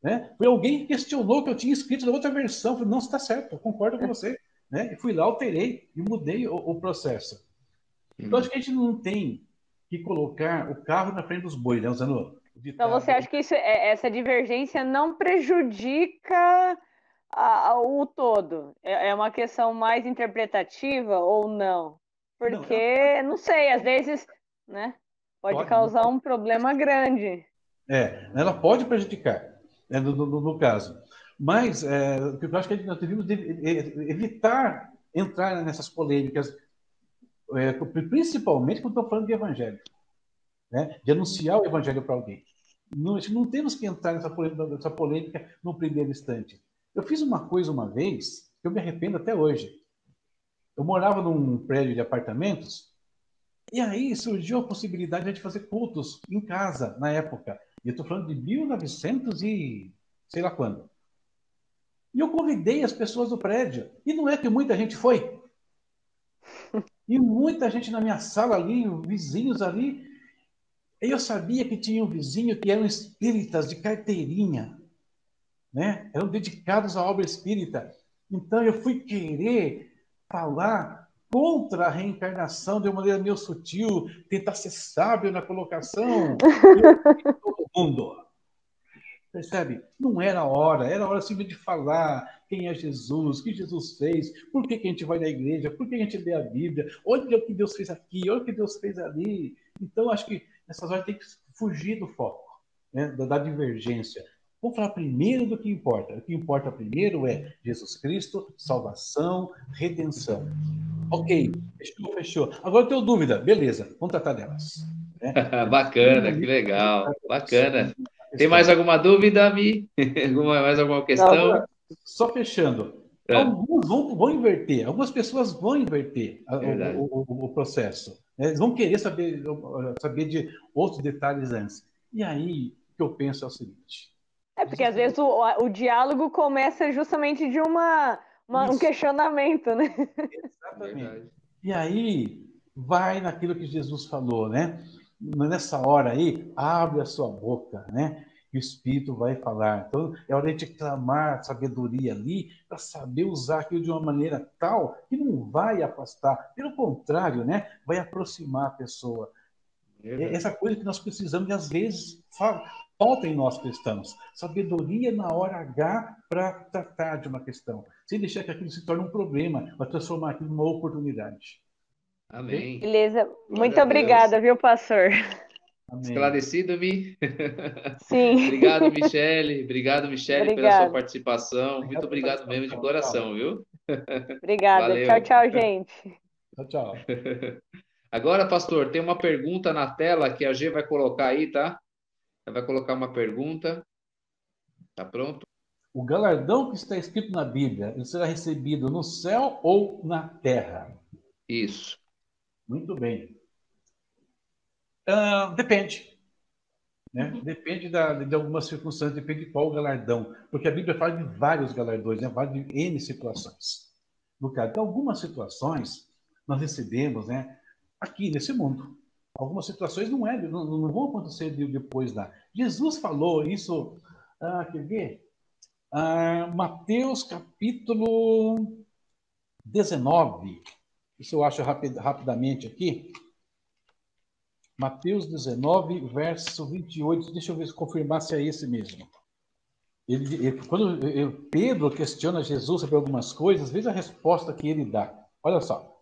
Né? Foi alguém que questionou que eu tinha escrito na outra versão. Falei, não, está certo, eu concordo com você. Né? E fui lá, alterei e mudei o, o processo. Então, acho que a gente não tem que colocar o carro na frente dos bois, né, Então, você acha que isso, é, essa divergência não prejudica a, a, o todo? É, é, uma questão mais interpretativa ou não? Porque, não, não sei, às vezes, né? Pode, pode causar um problema grande. É, ela pode prejudicar, né, no, no, no caso. Mas é, eu acho que nós devíamos evitar entrar nessas polêmicas, é, principalmente quando estou falando de evangelho, né? de anunciar o evangelho para alguém. Não, não temos que entrar nessa polêmica, nessa polêmica no primeiro instante. Eu fiz uma coisa uma vez que eu me arrependo até hoje. Eu morava num prédio de apartamentos e aí surgiu a possibilidade de fazer cultos em casa na época. E eu estou falando de 1900 e sei lá quando. E eu convidei as pessoas do prédio. E não é que muita gente foi. E muita gente na minha sala ali, vizinhos ali. Eu sabia que tinha um vizinho que eram espíritas de carteirinha. Né? Eram dedicados à obra espírita. Então eu fui querer falar contra a reencarnação de uma maneira meio sutil, tentar ser sábio na colocação. todo mundo. Percebe? Não era hora, era hora simplesmente de falar quem é Jesus, o que Jesus fez, por que, que a gente vai na igreja, por que a gente lê a Bíblia, olha o que Deus fez aqui, olha o que Deus fez ali. Então, acho que nessas horas tem que fugir do foco, né, da, da divergência. Vamos falar primeiro do que importa. O que importa primeiro é Jesus Cristo, salvação, redenção. Ok, fechou, fechou. Agora eu tenho dúvida, beleza, vamos tratar delas. Né? Bacana, que legal, bacana. Tem mais alguma dúvida, Mi? mais alguma questão? Não, só fechando. É. Alguns vão, vão, inverter, algumas pessoas vão inverter o, o, o, processo. Né? Eles vão querer saber, saber de outros detalhes antes. E aí, o que eu penso é o seguinte. É porque às vezes o, o diálogo começa justamente de uma, uma um questionamento, né? Exatamente. E aí vai naquilo que Jesus falou, né? nessa hora aí, abre a sua boca, né? E o Espírito vai falar. Então, é hora de clamar sabedoria ali, para saber usar aquilo de uma maneira tal que não vai afastar. Pelo contrário, né? Vai aproximar a pessoa. É essa coisa que nós precisamos, e às vezes falta em nós cristãos. Sabedoria na hora H para tratar de uma questão. Sem deixar que aquilo se torne um problema, mas transformar aquilo numa oportunidade. Amém. Beleza. Muito obrigada, viu, pastor? Amém. Esclarecido, Mi? Sim. obrigado, Michele. Obrigado, Michele, pela sua participação. Muito obrigado mesmo de coração, viu? Obrigada. Valeu. Tchau, tchau, gente. Tchau, tchau. Agora, pastor, tem uma pergunta na tela que a G vai colocar aí, tá? Ela vai colocar uma pergunta. Tá pronto? O galardão que está escrito na Bíblia, ele será recebido no céu ou na terra? Isso. Muito bem. Uh, depende. Né? Depende da, de algumas circunstâncias, depende de qual galardão. Porque a Bíblia fala de vários galardões, né? fala de N situações. no caso. Então, algumas situações nós recebemos, né, aqui nesse mundo. Algumas situações não, é, não, não vão acontecer depois lá. Jesus falou isso, ah, quer ver? Ah, Mateus capítulo 19. Isso eu acho rapid, rapidamente aqui. Mateus 19, verso 28. Deixa eu ver, confirmar se é esse mesmo. Ele, ele, quando ele, Pedro questiona Jesus sobre algumas coisas, veja a resposta que ele dá. Olha só.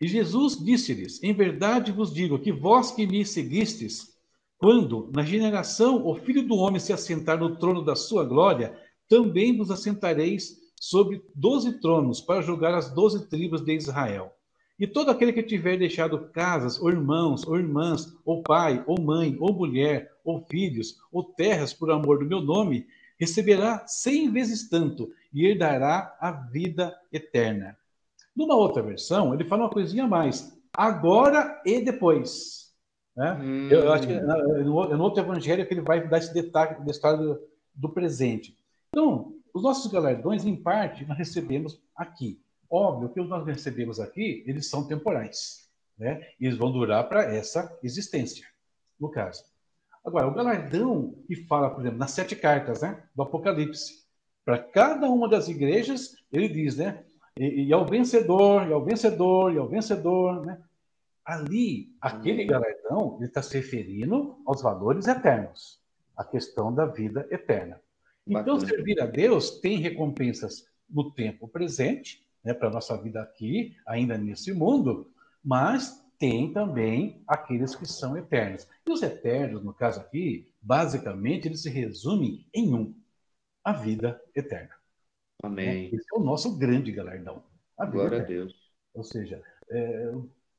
E Jesus disse-lhes: Em verdade vos digo que vós que me seguistes, quando na geração o filho do homem se assentar no trono da sua glória, também vos assentareis sobre doze tronos para julgar as doze tribos de Israel. E todo aquele que tiver deixado casas, ou irmãos, ou irmãs, ou pai, ou mãe, ou mulher, ou filhos, ou terras por amor do meu nome, receberá cem vezes tanto e herdará a vida eterna. Numa outra versão, ele fala uma coisinha a mais. Agora e depois. Né? Hum. Eu, eu, acho que no, no outro evangelho que ele vai dar esse detalhe da história do, do presente. Então, os nossos galardões, em parte, nós recebemos aqui. Óbvio que os nós recebemos aqui, eles são temporais. Né? Eles vão durar para essa existência, no caso. Agora, o galardão que fala, por exemplo, nas sete cartas né, do Apocalipse, para cada uma das igrejas, ele diz, né? E, e ao vencedor, e ao vencedor, e ao vencedor, né? Ali, aquele uhum. galardão, ele está se referindo aos valores eternos, a questão da vida eterna. Então, Bacana. servir a Deus tem recompensas no tempo presente, né, para a nossa vida aqui, ainda nesse mundo, mas tem também aqueles que são eternos. E os eternos, no caso aqui, basicamente, eles se resumem em um: a vida eterna. Amém. Esse é o nosso grande galardão. A Glória eterna. a Deus. Ou seja, é,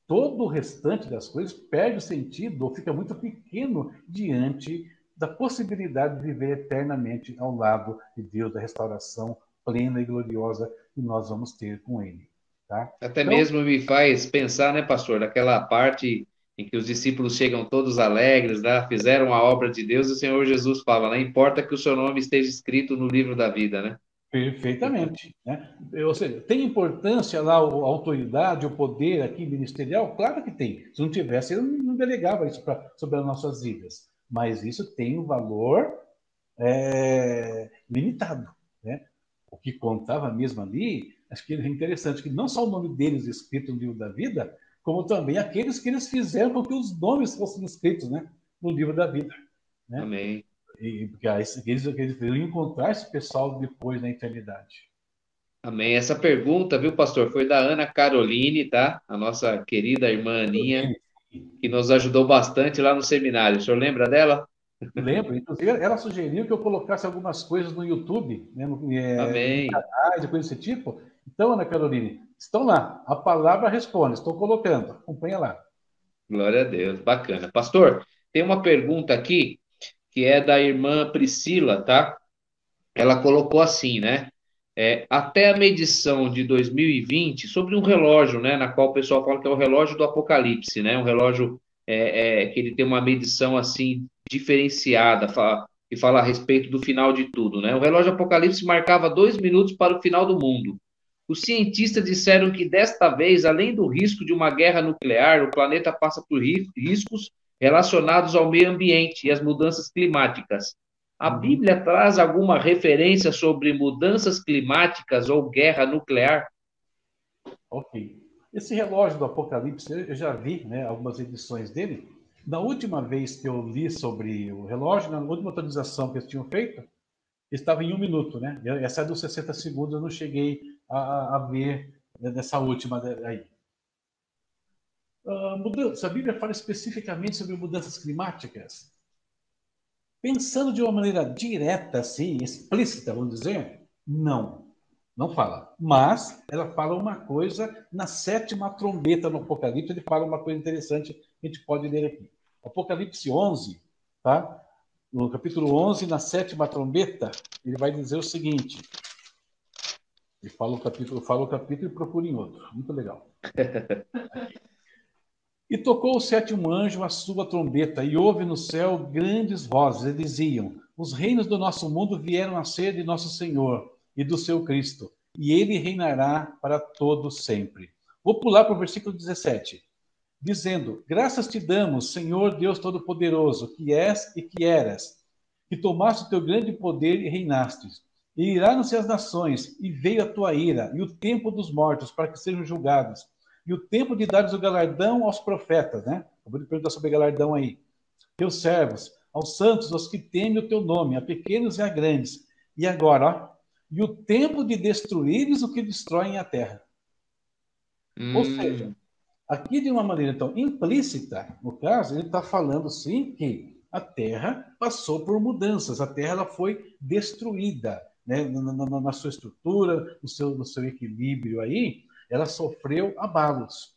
todo o restante das coisas perde o sentido ou fica muito pequeno diante da possibilidade de viver eternamente ao lado de Deus, da restauração plena e gloriosa que nós vamos ter com Ele. Tá? Até então, mesmo me faz pensar, né, pastor, daquela parte em que os discípulos chegam todos alegres, né, fizeram a obra de Deus, e o Senhor Jesus fala, não importa que o seu nome esteja escrito no livro da vida, né? Perfeitamente. Né? Ou seja, tem importância lá a autoridade, o poder aqui ministerial? Claro que tem. Se não tivesse, eu não delegava isso pra, sobre as nossas vidas mas isso tem um valor é, limitado. Né? O que contava mesmo ali, acho que é interessante, que não só o nome deles escrito no livro da vida, como também aqueles que eles fizeram com que os nomes fossem escritos né, no livro da vida. Né? Amém. E, porque eles, eles vão encontrar esse pessoal depois na eternidade. Amém. Essa pergunta, viu, pastor, foi da Ana Caroline, tá? A nossa querida irmã Aninha que nos ajudou bastante lá no seminário. O senhor lembra dela? Lembro. Inclusive, ela sugeriu que eu colocasse algumas coisas no YouTube, né, no, é, Amém. canais e coisas desse tipo. Então, Ana Caroline, estão lá. A palavra responde. Estou colocando. Acompanha lá. Glória a Deus. Bacana. Pastor, tem uma pergunta aqui que é da irmã Priscila, tá? Ela colocou assim, né? é, até a medição de 2020 sobre um relógio, né, na qual o pessoal fala que é o relógio do Apocalipse, né, um relógio é, é, que ele tem uma medição assim diferenciada, fala, que fala a respeito do final de tudo, né? O relógio Apocalipse marcava dois minutos para o final do mundo. Os cientistas disseram que desta vez, além do risco de uma guerra nuclear, o planeta passa por riscos relacionados ao meio ambiente e às mudanças climáticas. A uhum. Bíblia traz alguma referência sobre mudanças climáticas ou guerra nuclear? Ok. Esse relógio do Apocalipse, eu já vi né, algumas edições dele. Da última vez que eu li sobre o relógio, na última atualização que eles tinham feito, estava em um minuto, né? Essa é dos 60 segundos, eu não cheguei a, a ver nessa última aí. Uh, mudança, a Bíblia fala especificamente sobre mudanças climáticas. Pensando de uma maneira direta, assim, explícita, vamos dizer, não, não fala. Mas ela fala uma coisa na sétima trombeta no Apocalipse, ele fala uma coisa interessante que a gente pode ler aqui. Apocalipse 11, tá? No capítulo 11, na sétima trombeta, ele vai dizer o seguinte. Ele fala o capítulo, fala o capítulo e procura em outro. Muito legal. E tocou o sétimo anjo a sua trombeta, e houve no céu grandes vozes, e diziam: Os reinos do nosso mundo vieram a ser de nosso Senhor e do seu Cristo, e ele reinará para todo sempre. Vou pular para o versículo 17, dizendo: Graças te damos, Senhor Deus Todo-Poderoso, que és e que eras, que tomaste o teu grande poder e reinastes. E iraram-se as nações, e veio a tua ira, e o tempo dos mortos, para que sejam julgados, e o tempo de dares o galardão aos profetas, né? Acabou de perguntar sobre galardão aí. Teus servos, aos santos, aos que temem o teu nome, a pequenos e a grandes. E agora, ó, e o tempo de destruíres o que destroem a terra. Hum. Ou seja, aqui de uma maneira então implícita, no caso, ele está falando sim que a terra passou por mudanças, a terra ela foi destruída né, na, na, na, sua estrutura, no seu, no seu equilíbrio aí, ela sofreu abalos.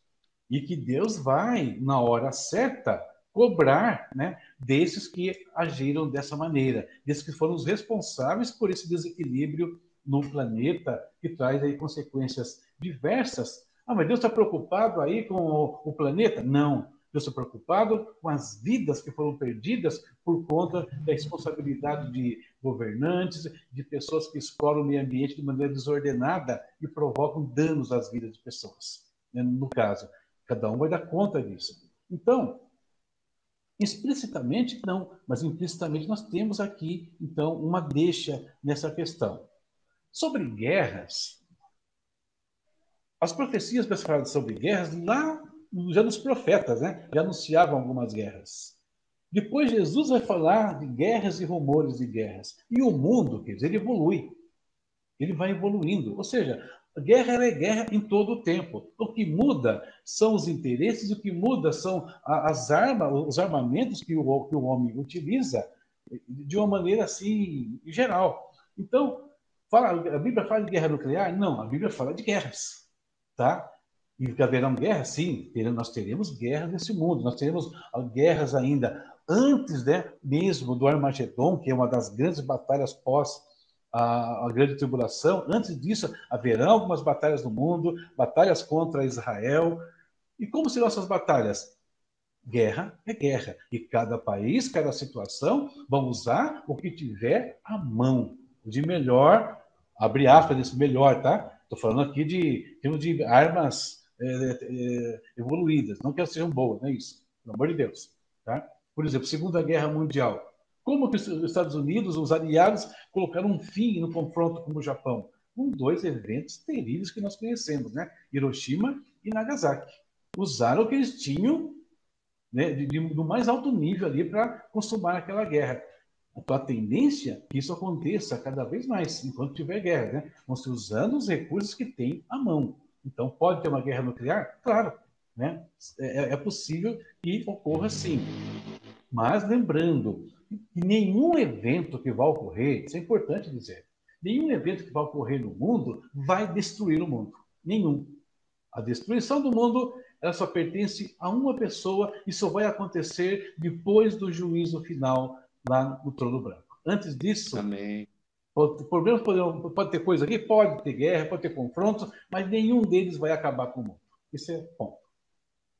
E que Deus vai, na hora certa, cobrar né, desses que agiram dessa maneira, desses que foram os responsáveis por esse desequilíbrio no planeta, que traz aí consequências diversas. Ah, mas Deus está preocupado aí com o, o planeta? Não. Deus está preocupado com as vidas que foram perdidas por conta da responsabilidade de governantes, de pessoas que exploram o meio ambiente de maneira desordenada e provocam danos às vidas de pessoas. Né? No caso, cada um vai dar conta disso. Então, explicitamente não, mas implicitamente nós temos aqui, então, uma deixa nessa questão. Sobre guerras, as profecias falaram sobre guerras lá já nos profetas, né? Já anunciavam algumas guerras. Depois Jesus vai falar de guerras e rumores de guerras. E o mundo, quer dizer, ele evolui. Ele vai evoluindo. Ou seja, guerra é guerra em todo o tempo. O que muda são os interesses, o que muda são as armas, os armamentos que o, que o homem utiliza de uma maneira assim geral. Então, fala, a Bíblia fala de guerra nuclear? Não, a Bíblia fala de guerras, tá? E haverão guerras? Sim, nós teremos guerras nesse mundo. Nós teremos guerras ainda antes né, mesmo do Armagedon, que é uma das grandes batalhas pós a, a, grande tribulação. Antes disso, haverão algumas batalhas no mundo, batalhas contra Israel. E como serão essas batalhas? Guerra é guerra. E cada país, cada situação, vão usar o que tiver à mão. De melhor, abre aspas desse melhor, tá? Estou falando aqui de, de armas é, é, evoluídas, não que elas sejam boas, não é isso, pelo amor de Deus. Tá? Por exemplo, Segunda Guerra Mundial. Como que os Estados Unidos, os aliados, colocaram um fim no confronto com o Japão? Com dois eventos terríveis que nós conhecemos, né? Hiroshima e Nagasaki. Usaram o que eles tinham né, de, de, do mais alto nível ali para consumar aquela guerra. Então, a tendência é que isso aconteça cada vez mais, enquanto tiver guerra, né? Vão se usando os recursos que tem à mão. Então, pode ter uma guerra nuclear? Claro, né? é, é possível que ocorra sim. Mas lembrando que nenhum evento que vai ocorrer, isso é importante dizer, nenhum evento que vai ocorrer no mundo vai destruir o mundo. Nenhum. A destruição do mundo ela só pertence a uma pessoa e só vai acontecer depois do juízo final lá no trono branco. Antes disso, Amém. Problemas podem, pode ter coisa aqui, pode ter guerra, pode ter confrontos, mas nenhum deles vai acabar com o mundo. Isso é ponto.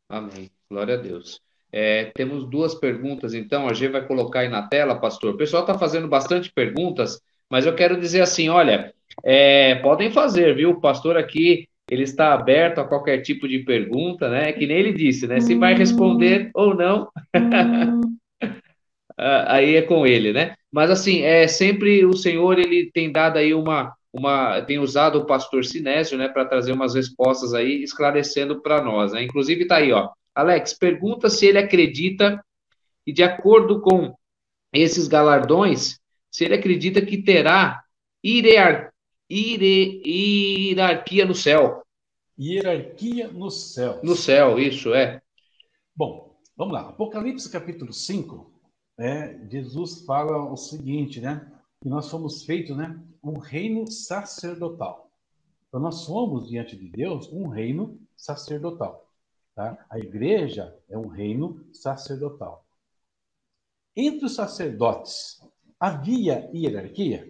Amém. Glória a Deus. É, temos duas perguntas, então, a G vai colocar aí na tela, pastor. O pessoal está fazendo bastante perguntas, mas eu quero dizer assim: olha, é, podem fazer, viu? O pastor aqui ele está aberto a qualquer tipo de pergunta, né? Que nem ele disse, né? Se vai responder ou não, aí é com ele, né? Mas assim, é sempre o Senhor ele tem dado aí uma uma tem usado o pastor Sinésio, né, para trazer umas respostas aí esclarecendo para nós, né? Inclusive tá aí, ó. Alex pergunta se ele acredita e de acordo com esses galardões, se ele acredita que terá hierar, hierarquia no céu. Hierarquia no céu. No céu, isso é. Bom, vamos lá. Apocalipse capítulo 5, né, Jesus fala o seguinte, né? Que nós somos feitos, né? Um reino sacerdotal. Então, nós somos, diante de Deus, um reino sacerdotal. Tá? A igreja é um reino sacerdotal. Entre os sacerdotes, havia hierarquia?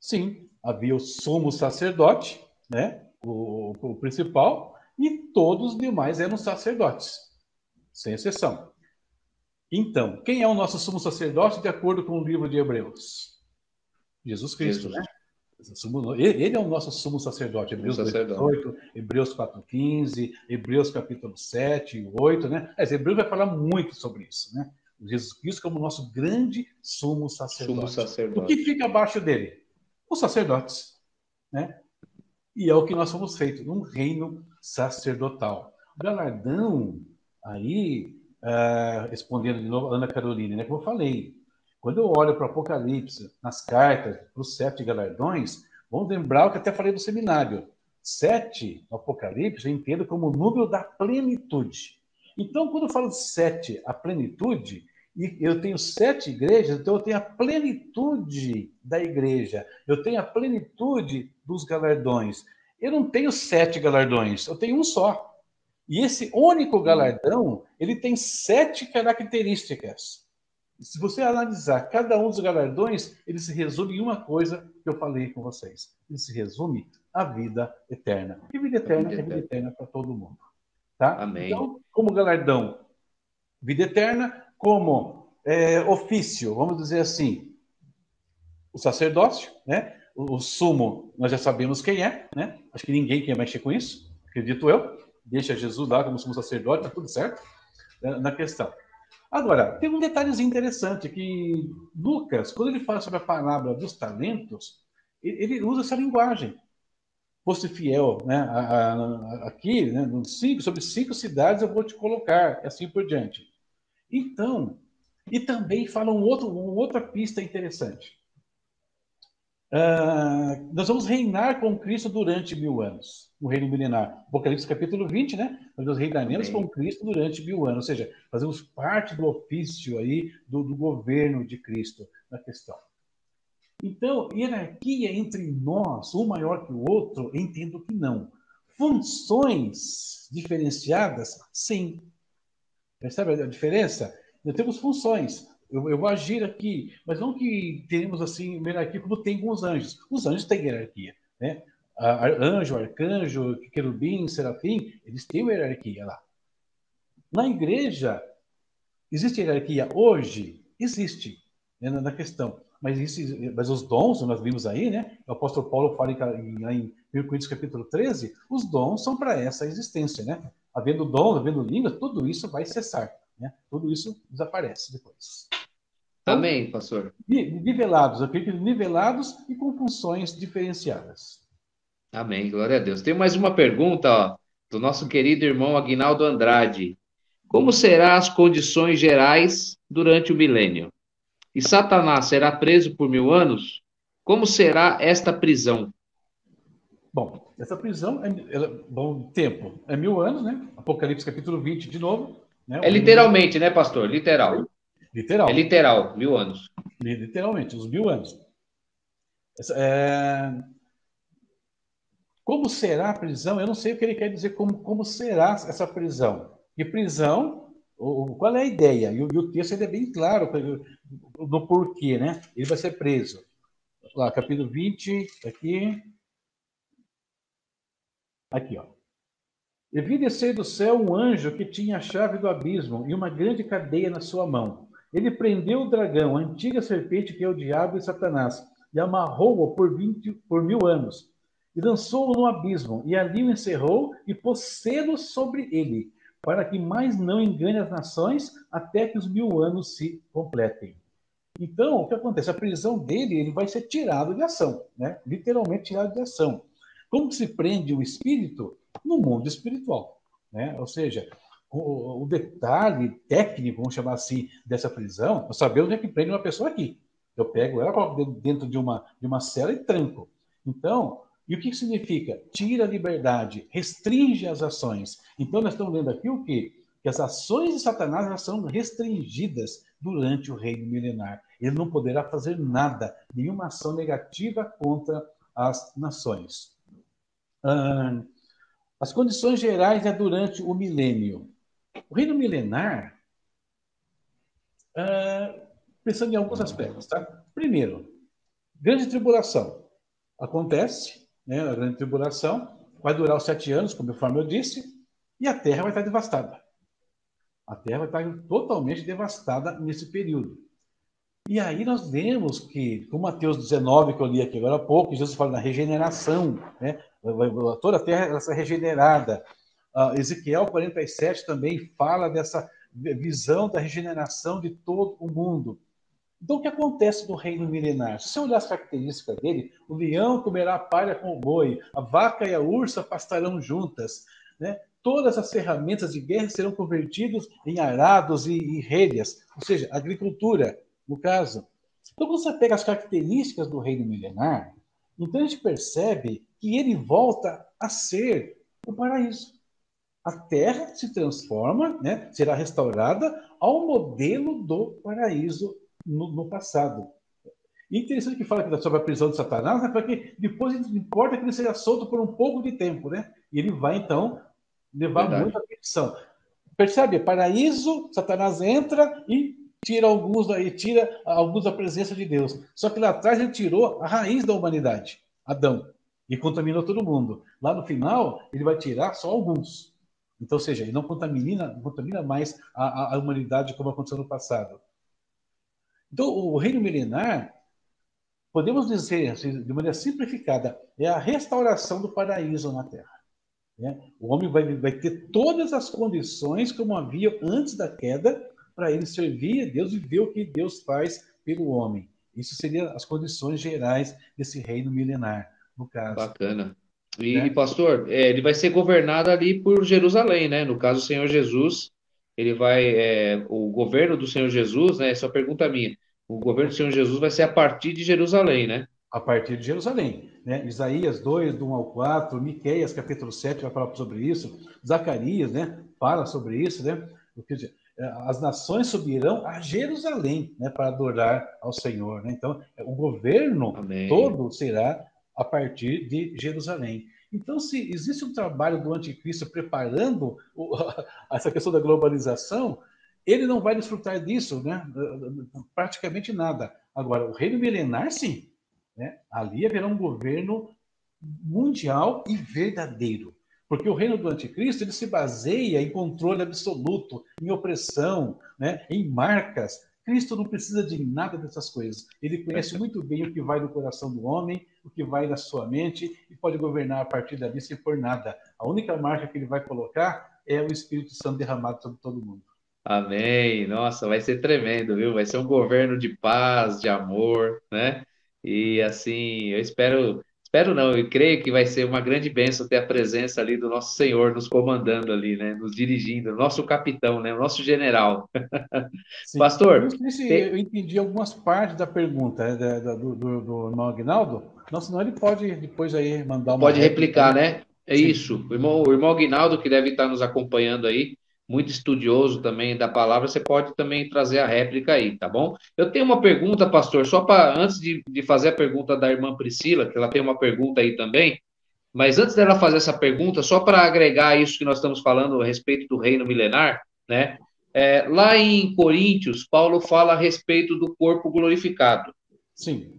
Sim, havia o sumo sacerdote, né? o, o principal, e todos os demais eram sacerdotes, sem exceção. Então, quem é o nosso sumo sacerdote de acordo com o livro de Hebreus? Jesus Cristo, Jesus. né? Ele é o nosso sumo sacerdote, Hebreus 8, Hebreus 4,15, Hebreus capítulo 7, 8, né? É, Hebreus vai falar muito sobre isso, né? Jesus Cristo como nosso grande sumo sacerdote. Sumo sacerdote. O que fica abaixo dele? Os sacerdotes, né? E é o que nós somos feitos, um reino sacerdotal. O galardão, aí, uh, respondendo de novo Ana Carolina, né? Como eu falei, quando eu olho para o Apocalipse, nas cartas, para os sete galardões, vamos lembrar o que até falei no seminário. Sete, no Apocalipse, eu entendo como o número da plenitude. Então, quando eu falo sete, a plenitude, e eu tenho sete igrejas, então eu tenho a plenitude da igreja, eu tenho a plenitude dos galardões. Eu não tenho sete galardões, eu tenho um só. E esse único galardão, ele tem sete características. Se você analisar cada um dos galardões, ele se resume em uma coisa que eu falei com vocês. Ele se resume à vida eterna. E vida eterna vida é vida eterna para todo mundo. Tá? Amém. Então, como galardão, vida eterna, como é, ofício, vamos dizer assim, o sacerdócio, né? O, o, sumo, nós já sabemos quem é, né? Acho que ninguém quer mexer com isso, acredito eu. Deixa Jesus lá como sumo sacerdote, tá tudo certo né, na questão. Agora, tem um detalhezinho interessante que Lucas, quando ele fala sobre a palavra dos talentos, ele usa essa linguagem. Fosse fiel, né? Aqui, né? Cinco, sobre cinco cidades eu vou te colocar, assim por diante. Então, e também fala um outro, uma outra pista interessante. Uh, nós vamos reinar com Cristo durante mil anos, o reino milenar. Apocalipse capítulo 20, né? Nós reinaremos Amém. com Cristo durante mil anos, ou seja, fazemos parte do ofício aí do, do governo de Cristo na questão. Então, hierarquia entre nós, um maior que o outro, entendo que não. Funções diferenciadas, sim. Percebe a diferença? Nós temos funções. Eu, eu, vou agir aqui, mas não que tenhamos assim hierarquia como tem com os anjos. Os anjos têm hierarquia, né? Anjo, arcanjo, querubim, serafim, eles têm uma hierarquia lá. Na igreja, existe hierarquia hoje? Existe, né, na questão. Mas, isso, mas os dons, nós vimos aí, né? O apóstolo Paulo fala em, em 1 Coríntios capítulo 13, os dons são para essa existência, né? Havendo dons, havendo línguas, tudo isso vai cessar. Né? Tudo isso desaparece depois. Então, Amém, pastor. Nivelados, eu acredito nivelados e com funções diferenciadas. Amém, glória a Deus. Tem mais uma pergunta ó, do nosso querido irmão Aguinaldo Andrade. Como serão as condições gerais durante o milênio? E Satanás será preso por mil anos? Como será esta prisão? Bom, essa prisão é, é bom tempo, é mil anos, né? Apocalipse capítulo 20 de novo. Né? É literalmente, né, pastor? Literal. Literal. É literal, mil anos. Literalmente, os mil anos. É... Como será a prisão? Eu não sei o que ele quer dizer, como, como será essa prisão. E prisão, qual é a ideia? E o, e o texto é bem claro do porquê, né? Ele vai ser preso. Lá, capítulo 20, aqui. Aqui, ó. E vi descer do céu um anjo que tinha a chave do abismo e uma grande cadeia na sua mão. Ele prendeu o dragão, a antiga serpente que é o diabo e Satanás, e amarrou-o por, por mil anos. E lançou-o no abismo, e ali o encerrou e pôs selo sobre ele, para que mais não engane as nações até que os mil anos se completem. Então, o que acontece? A prisão dele ele vai ser tirado de ação, né? literalmente tirado de ação. Como se prende o espírito? No mundo espiritual. Né? Ou seja, o, o, detalhe técnico, vamos chamar assim, dessa prisão, sabemos onde é que prende uma pessoa aqui. Eu pego ela, coloco dentro de uma, de uma cela e tranco. Então, e o que significa? Tira a liberdade, restringe as ações. Então, nós estamos lendo aqui o quê? Que as ações de Satanás são restringidas durante o reino milenar. Ele não poderá fazer nada, nenhuma ação negativa contra as nações. Ah, as condições gerais é durante o milênio. O reino milenar, uh, pensando em alguns aspectos, tá? Primeiro, grande tribulação. Acontece, né? A grande tribulação vai durar os sete anos, conforme eu disse, e a terra vai estar devastada. A terra vai estar totalmente devastada nesse período. E aí nós vemos que, com Mateus 19, que eu li aqui agora há pouco, Jesus fala da regeneração, né? Toda a terra será regenerada. Uh, Ezequiel 47 também fala dessa visão da regeneração de todo o mundo. Então, o que acontece no reino milenar? Se você olhar as características dele, o leão comerá palha com o boi, a vaca e a ursa pastarão juntas, né? todas as ferramentas de guerra serão convertidas em arados e, e ou seja, agricultura, no caso. Então, quando você pega as características do reino milenar, então a gente percebe que ele volta a ser o paraíso. A terra se transforma, né, será restaurada ao modelo do paraíso no, no passado. E interessante que fala que sobre a prisão de Satanás, né, porque depois importa que ele seja solto por um pouco de tempo, né? E ele vai então levar Verdade. muita perdição. Percebe? Paraíso, Satanás entra e tira alguns e tira alguns da presença de Deus. Só que lá atrás ele tirou a raiz da humanidade, Adão, e contaminou todo mundo. Lá no final ele vai tirar só alguns. Então, ou seja, ele não contamina, não contamina mais a, a humanidade como aconteceu no passado. Então, o reino milenar, podemos dizer assim, de maneira simplificada, é a restauração do paraíso na Terra. Né? O homem vai, vai ter todas as condições como havia antes da queda para ele servir a Deus e ver o que Deus faz pelo homem. Isso seriam as condições gerais desse reino milenar, no caso. Bacana. E, né? pastor, é, ele vai ser governado ali por Jerusalém, né? No caso, o Senhor Jesus, ele vai. É, o governo do Senhor Jesus, né? Essa é pergunta minha. O governo do Senhor Jesus vai ser a partir de Jerusalém, né? A partir de Jerusalém. Né? Isaías 2, do 1 ao 4, Miqueias, capítulo 7, vai falar sobre isso. Zacarias, né? Fala sobre isso, né? É, as nações subirão a Jerusalém né, para adorar ao Senhor. Né? Então, o governo Amém. todo será a partir de Jerusalém. Então, se existe um trabalho do anticristo preparando o, essa questão da globalização, ele não vai desfrutar disso, né? praticamente nada. Agora, o reino milenar, sim. Né? Ali haverá um governo mundial e verdadeiro. Porque o reino do anticristo ele se baseia em controle absoluto, em opressão, né, em marcas. Cristo não precisa de nada dessas coisas. Ele conhece muito bem o que vai no coração do homem, o que vai na sua mente e pode governar a partir dali sem por nada. A única marca que ele vai colocar é o Espírito Santo derramado sobre todo mundo. Amém. Nossa, vai ser tremendo, viu? Vai ser um governo de paz, de amor, né? E assim, eu espero Espero não, eu creio que vai ser uma grande bênção ter a presença ali do nosso Senhor nos comandando ali, né? Nos dirigindo, nosso capitão, né? O nosso general. Sim. Pastor. Eu, não sei se tem... eu entendi algumas partes da pergunta né, do, do, do irmão Aguinaldo. Não, senão ele pode depois aí mandar uma. Pode replicar, né? É Sim. isso. O irmão, o irmão Aguinaldo, que deve estar nos acompanhando aí, muito estudioso também da palavra, você pode também trazer a réplica aí, tá bom? Eu tenho uma pergunta, pastor, só para antes de, de fazer a pergunta da irmã Priscila, que ela tem uma pergunta aí também, mas antes dela fazer essa pergunta, só para agregar isso que nós estamos falando a respeito do reino milenar, né? É, lá em Coríntios, Paulo fala a respeito do corpo glorificado. Sim.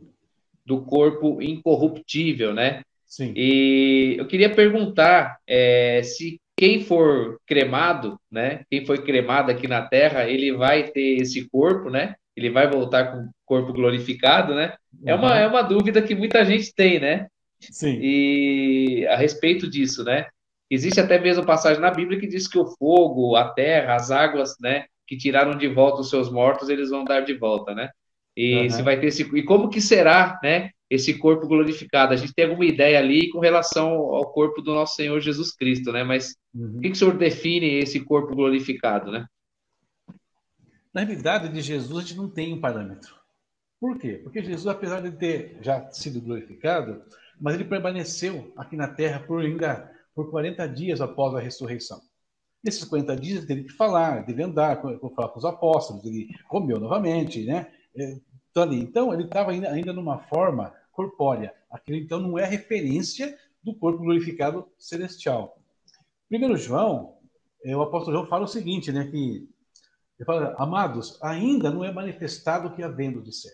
Do corpo incorruptível, né? Sim. E eu queria perguntar é, se quem for cremado, né? Quem foi cremado aqui na Terra, ele vai ter esse corpo, né? Ele vai voltar com o corpo glorificado, né? É uma, uhum. é uma dúvida que muita gente tem, né? Sim. E a respeito disso, né? Existe até mesmo passagem na Bíblia que diz que o fogo, a terra, as águas, né? Que tiraram de volta os seus mortos, eles vão dar de volta, né? E uhum. se vai ter esse e como que será, né? esse corpo glorificado. A gente tem alguma ideia ali com relação ao corpo do nosso Senhor Jesus Cristo, né? Mas uhum. o que, que o senhor define esse corpo glorificado, né? Na realidade, de Jesus a gente não tem um parâmetro. Por quê? Porque Jesus, apesar de ter já sido glorificado, mas ele permaneceu aqui na terra por ainda por 40 dias após a ressurreição. Nesses 40 dias ele teve que falar, teve andar, falar com os apóstolos, ele comeu novamente, né? Então, então ele estava ainda, ainda numa forma corpórea. Aquilo então não é referência do corpo glorificado celestial. Primeiro João, é, o apóstolo João fala o seguinte, né, que ele fala, amados, ainda não é manifestado o que havendo de ser,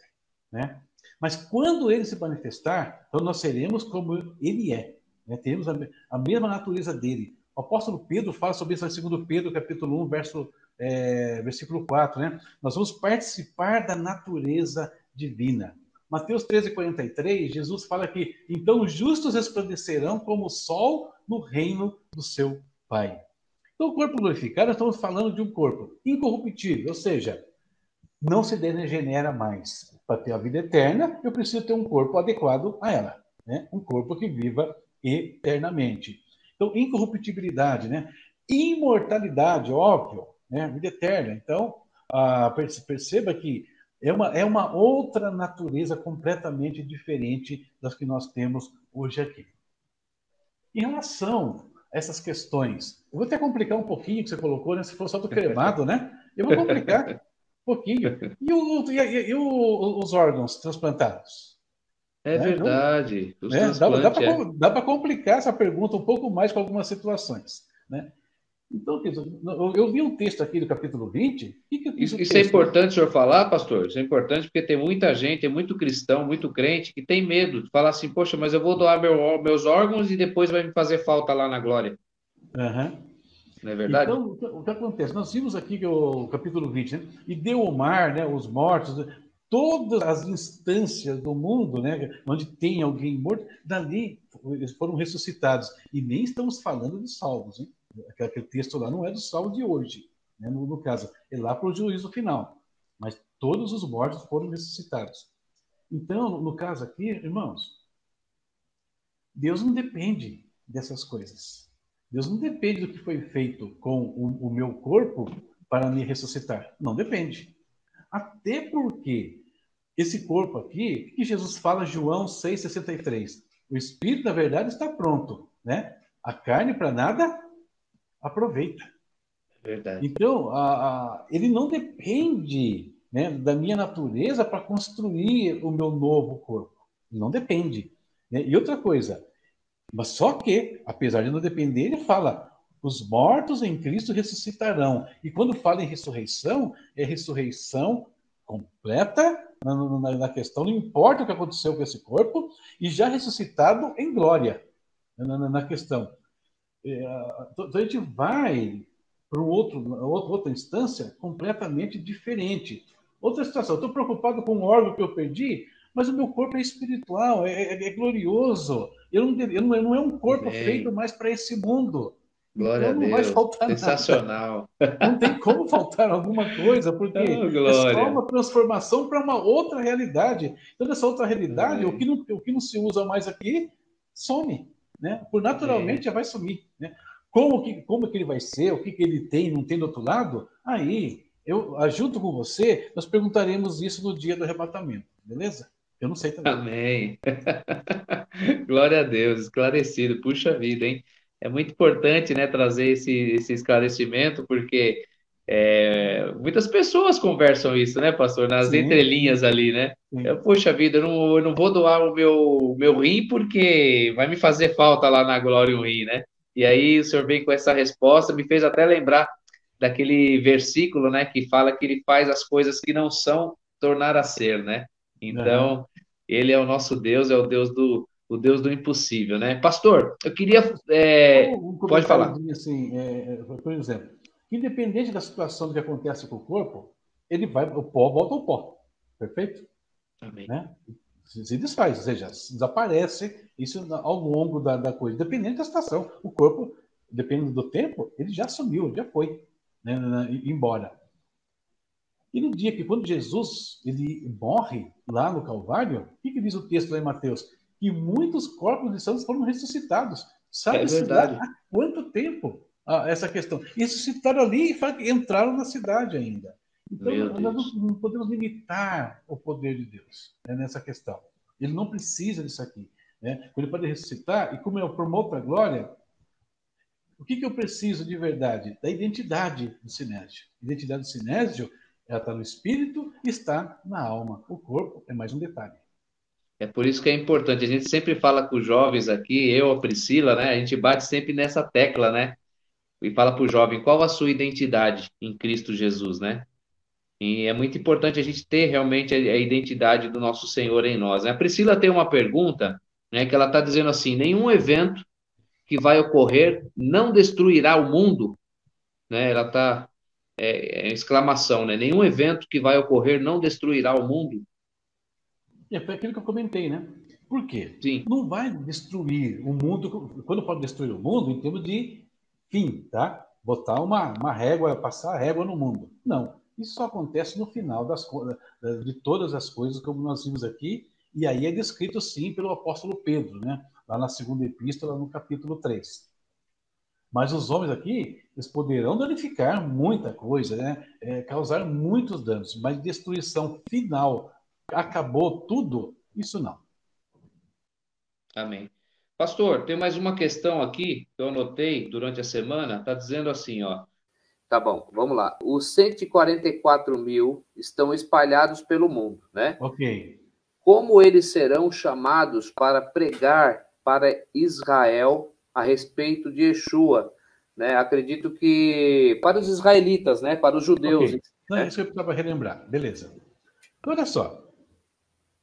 né? Mas quando ele se manifestar, então nós seremos como ele é, né? Teremos a, a mesma natureza dele. O apóstolo Pedro fala sobre isso em 2 Pedro, capítulo 1, verso é, versículo 4, né? Nós vamos participar da natureza divina. Mateus 13, 43, Jesus fala que então os justos resplandecerão como o sol no reino do seu Pai. Então, o corpo glorificado, nós estamos falando de um corpo incorruptível, ou seja, não se degenera mais. Para ter a vida eterna, eu preciso ter um corpo adequado a ela, né? um corpo que viva eternamente. Então, incorruptibilidade, né? imortalidade, óbvio, né? vida eterna. Então, ah, perceba que é uma, é uma outra natureza completamente diferente das que nós temos hoje aqui. Em relação a essas questões, eu vou até complicar um pouquinho que você colocou, né? Se for só do cremado, né? Eu vou complicar um pouquinho. E, o, e, e o, os órgãos transplantados? É né? verdade. Né? Dá, para é. complicar essa pergunta um pouco mais com algumas situações. Né? Então, eu vi um texto aqui do capítulo 20. Que isso, isso é importante o senhor falar, pastor? Isso é importante porque tem muita gente, tem muito cristão, muito crente que tem medo de falar assim: poxa, mas eu vou doar meu, meus órgãos e depois vai me fazer falta lá na glória. Uhum. Não é verdade? Então, o que acontece? Nós vimos aqui que o capítulo 20, né? E deu o mar, né, os mortos, todas as instâncias do mundo, né, onde tem alguém morto, dali eles foram ressuscitados. E nem estamos falando de salvos, hein? Aquele texto lá não é do salmo de hoje, né? no, no caso, é lá para o juízo final. Mas todos os mortos foram ressuscitados. Então, no caso aqui, irmãos, Deus não depende dessas coisas. Deus não depende do que foi feito com o, o meu corpo para me ressuscitar. Não depende. Até porque esse corpo aqui, que Jesus fala João 6,63, o Espírito da verdade está pronto, né? A carne para nada aproveita. Verdade. Então, a, a, ele não depende né, da minha natureza para construir o meu novo corpo. Não depende. Né? E outra coisa, mas só que, apesar de não depender, ele fala: os mortos em Cristo ressuscitarão. E quando fala em ressurreição, é ressurreição completa na, na, na, questão, não importa o que aconteceu com esse corpo, e já ressuscitado em glória na, na questão. É, então a gente vai para outro, outra instância completamente diferente. Outra situação, estou preocupado com o órgão que eu perdi, mas o meu corpo é espiritual, é, é, é glorioso. Eu não, eu não, não, é um corpo feito mais para esse mundo. Glória então, não a Deus. Vai faltar Sensacional. Nada. Não tem como faltar alguma coisa, porque oh, é só uma transformação para uma outra realidade. Então, essa outra realidade, o que, não, o que não se usa mais aqui, some né? Por naturalmente é. já vai sumir, né? Como que, como que ele vai ser, o que, que ele tem, não tem do outro lado? Aí, eu, junto com você, nós perguntaremos isso no dia do arrebatamento, beleza? Eu não sei também. Amém. Glória a Deus, esclarecido. Puxa vida, hein? É muito importante, né, trazer esse, esse esclarecimento, porque é, muitas pessoas conversam isso, né, pastor? Nas Sim. entrelinhas ali, né? Eu, Poxa vida, eu não, eu não vou doar o meu, meu rim porque vai me fazer falta lá na glória o rim, né? E aí o senhor veio com essa resposta, me fez até lembrar daquele versículo, né, que fala que ele faz as coisas que não são tornar a ser, né? Então, uhum. ele é o nosso Deus, é o Deus do, o Deus do impossível, né? Pastor, eu queria. É... Um pode falar. Assim, é, é, por exemplo, Independente da situação que acontece com o corpo, ele vai, o pó volta ao pó. Perfeito? Amém. Né? Se, desfaz, ou seja, desaparece isso ao longo da, da coisa. Dependendo da situação. O corpo, dependendo do tempo, ele já sumiu, já foi né, embora. E no dia que, quando Jesus ele morre lá no Calvário, o que, que diz o texto lá em Mateus? Que muitos corpos de santos foram ressuscitados. Sabe é verdade. há quanto tempo? Ah, essa questão. E suscitaram ali e entraram na cidade ainda. Então, nós não podemos limitar o poder de Deus né, nessa questão. Ele não precisa disso aqui. Né? Ele pode ressuscitar, e como eu promoto a glória, o que, que eu preciso de verdade? Da identidade do sinésio. A identidade do sinésio ela está no espírito e está na alma. O corpo é mais um detalhe. É por isso que é importante. A gente sempre fala com os jovens aqui, eu, a Priscila, né? A gente bate sempre nessa tecla, né? E fala para o jovem qual a sua identidade em Cristo Jesus, né? E é muito importante a gente ter realmente a, identidade do nosso Senhor em nós. Né? A Priscila tem uma pergunta, né, que ela está dizendo assim: nenhum evento que vai ocorrer não destruirá o mundo, né? Ela está é, é exclamação, né? Nenhum evento que vai ocorrer não destruirá o mundo. É, foi aquilo que eu comentei, né? Por quê? Sim. Não vai destruir o mundo, quando pode destruir o mundo, em termos de fim, tá? Botar uma, uma régua, passar a régua no mundo. Não. Isso só acontece no final das, de todas as coisas, como nós vimos aqui, e aí é descrito sim pelo apóstolo Pedro, né? lá na segunda epístola, no capítulo 3. Mas os homens aqui, eles poderão danificar muita coisa, né? É, causar muitos danos, mas destruição final, acabou tudo, isso não. Amém. Pastor, tem mais uma questão aqui que eu anotei durante a semana, está dizendo assim, ó. Tá bom, vamos lá. Os 144 mil estão espalhados pelo mundo, né? Ok. Como eles serão chamados para pregar para Israel a respeito de Yeshua? Né? Acredito que para os israelitas, né? Para os judeus. Okay. Não, é isso que eu precisava relembrar. Beleza. Olha só.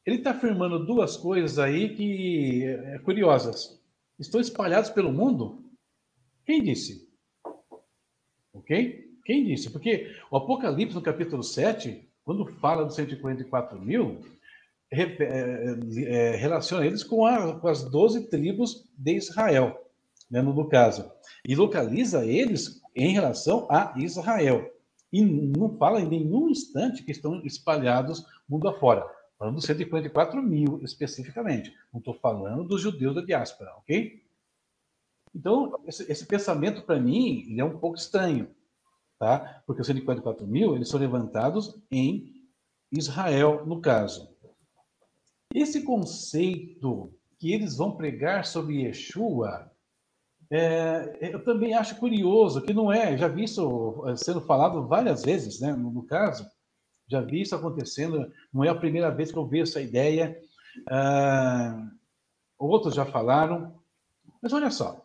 Ele está afirmando duas coisas aí que é, curiosas. Estão espalhados pelo mundo? Quem disse? Ok? Quem disse? Porque o Apocalipse, no capítulo 7, quando fala dos 144 mil, é, é, é, relaciona eles com, a, com, as 12 tribos de Israel, né, no, caso. E localiza eles em relação a Israel. E não fala em nenhum instante que estão espalhados mundo afora. Falando dos 144 mil especificamente. Não estou falando dos judeus da diáspora, ok? Então, esse, esse pensamento, para mim, ele é um pouco estranho, tá? Porque os 144 mil, eles são levantados em Israel, no caso. Esse conceito que eles vão pregar sobre Yeshua, é, eu também acho curioso, que não é, já vi isso eh, sendo falado várias vezes, né, no, no caso, já vi isso acontecendo, não é a primeira vez que eu vejo essa ideia. Ah, outros já falaram. Mas olha só.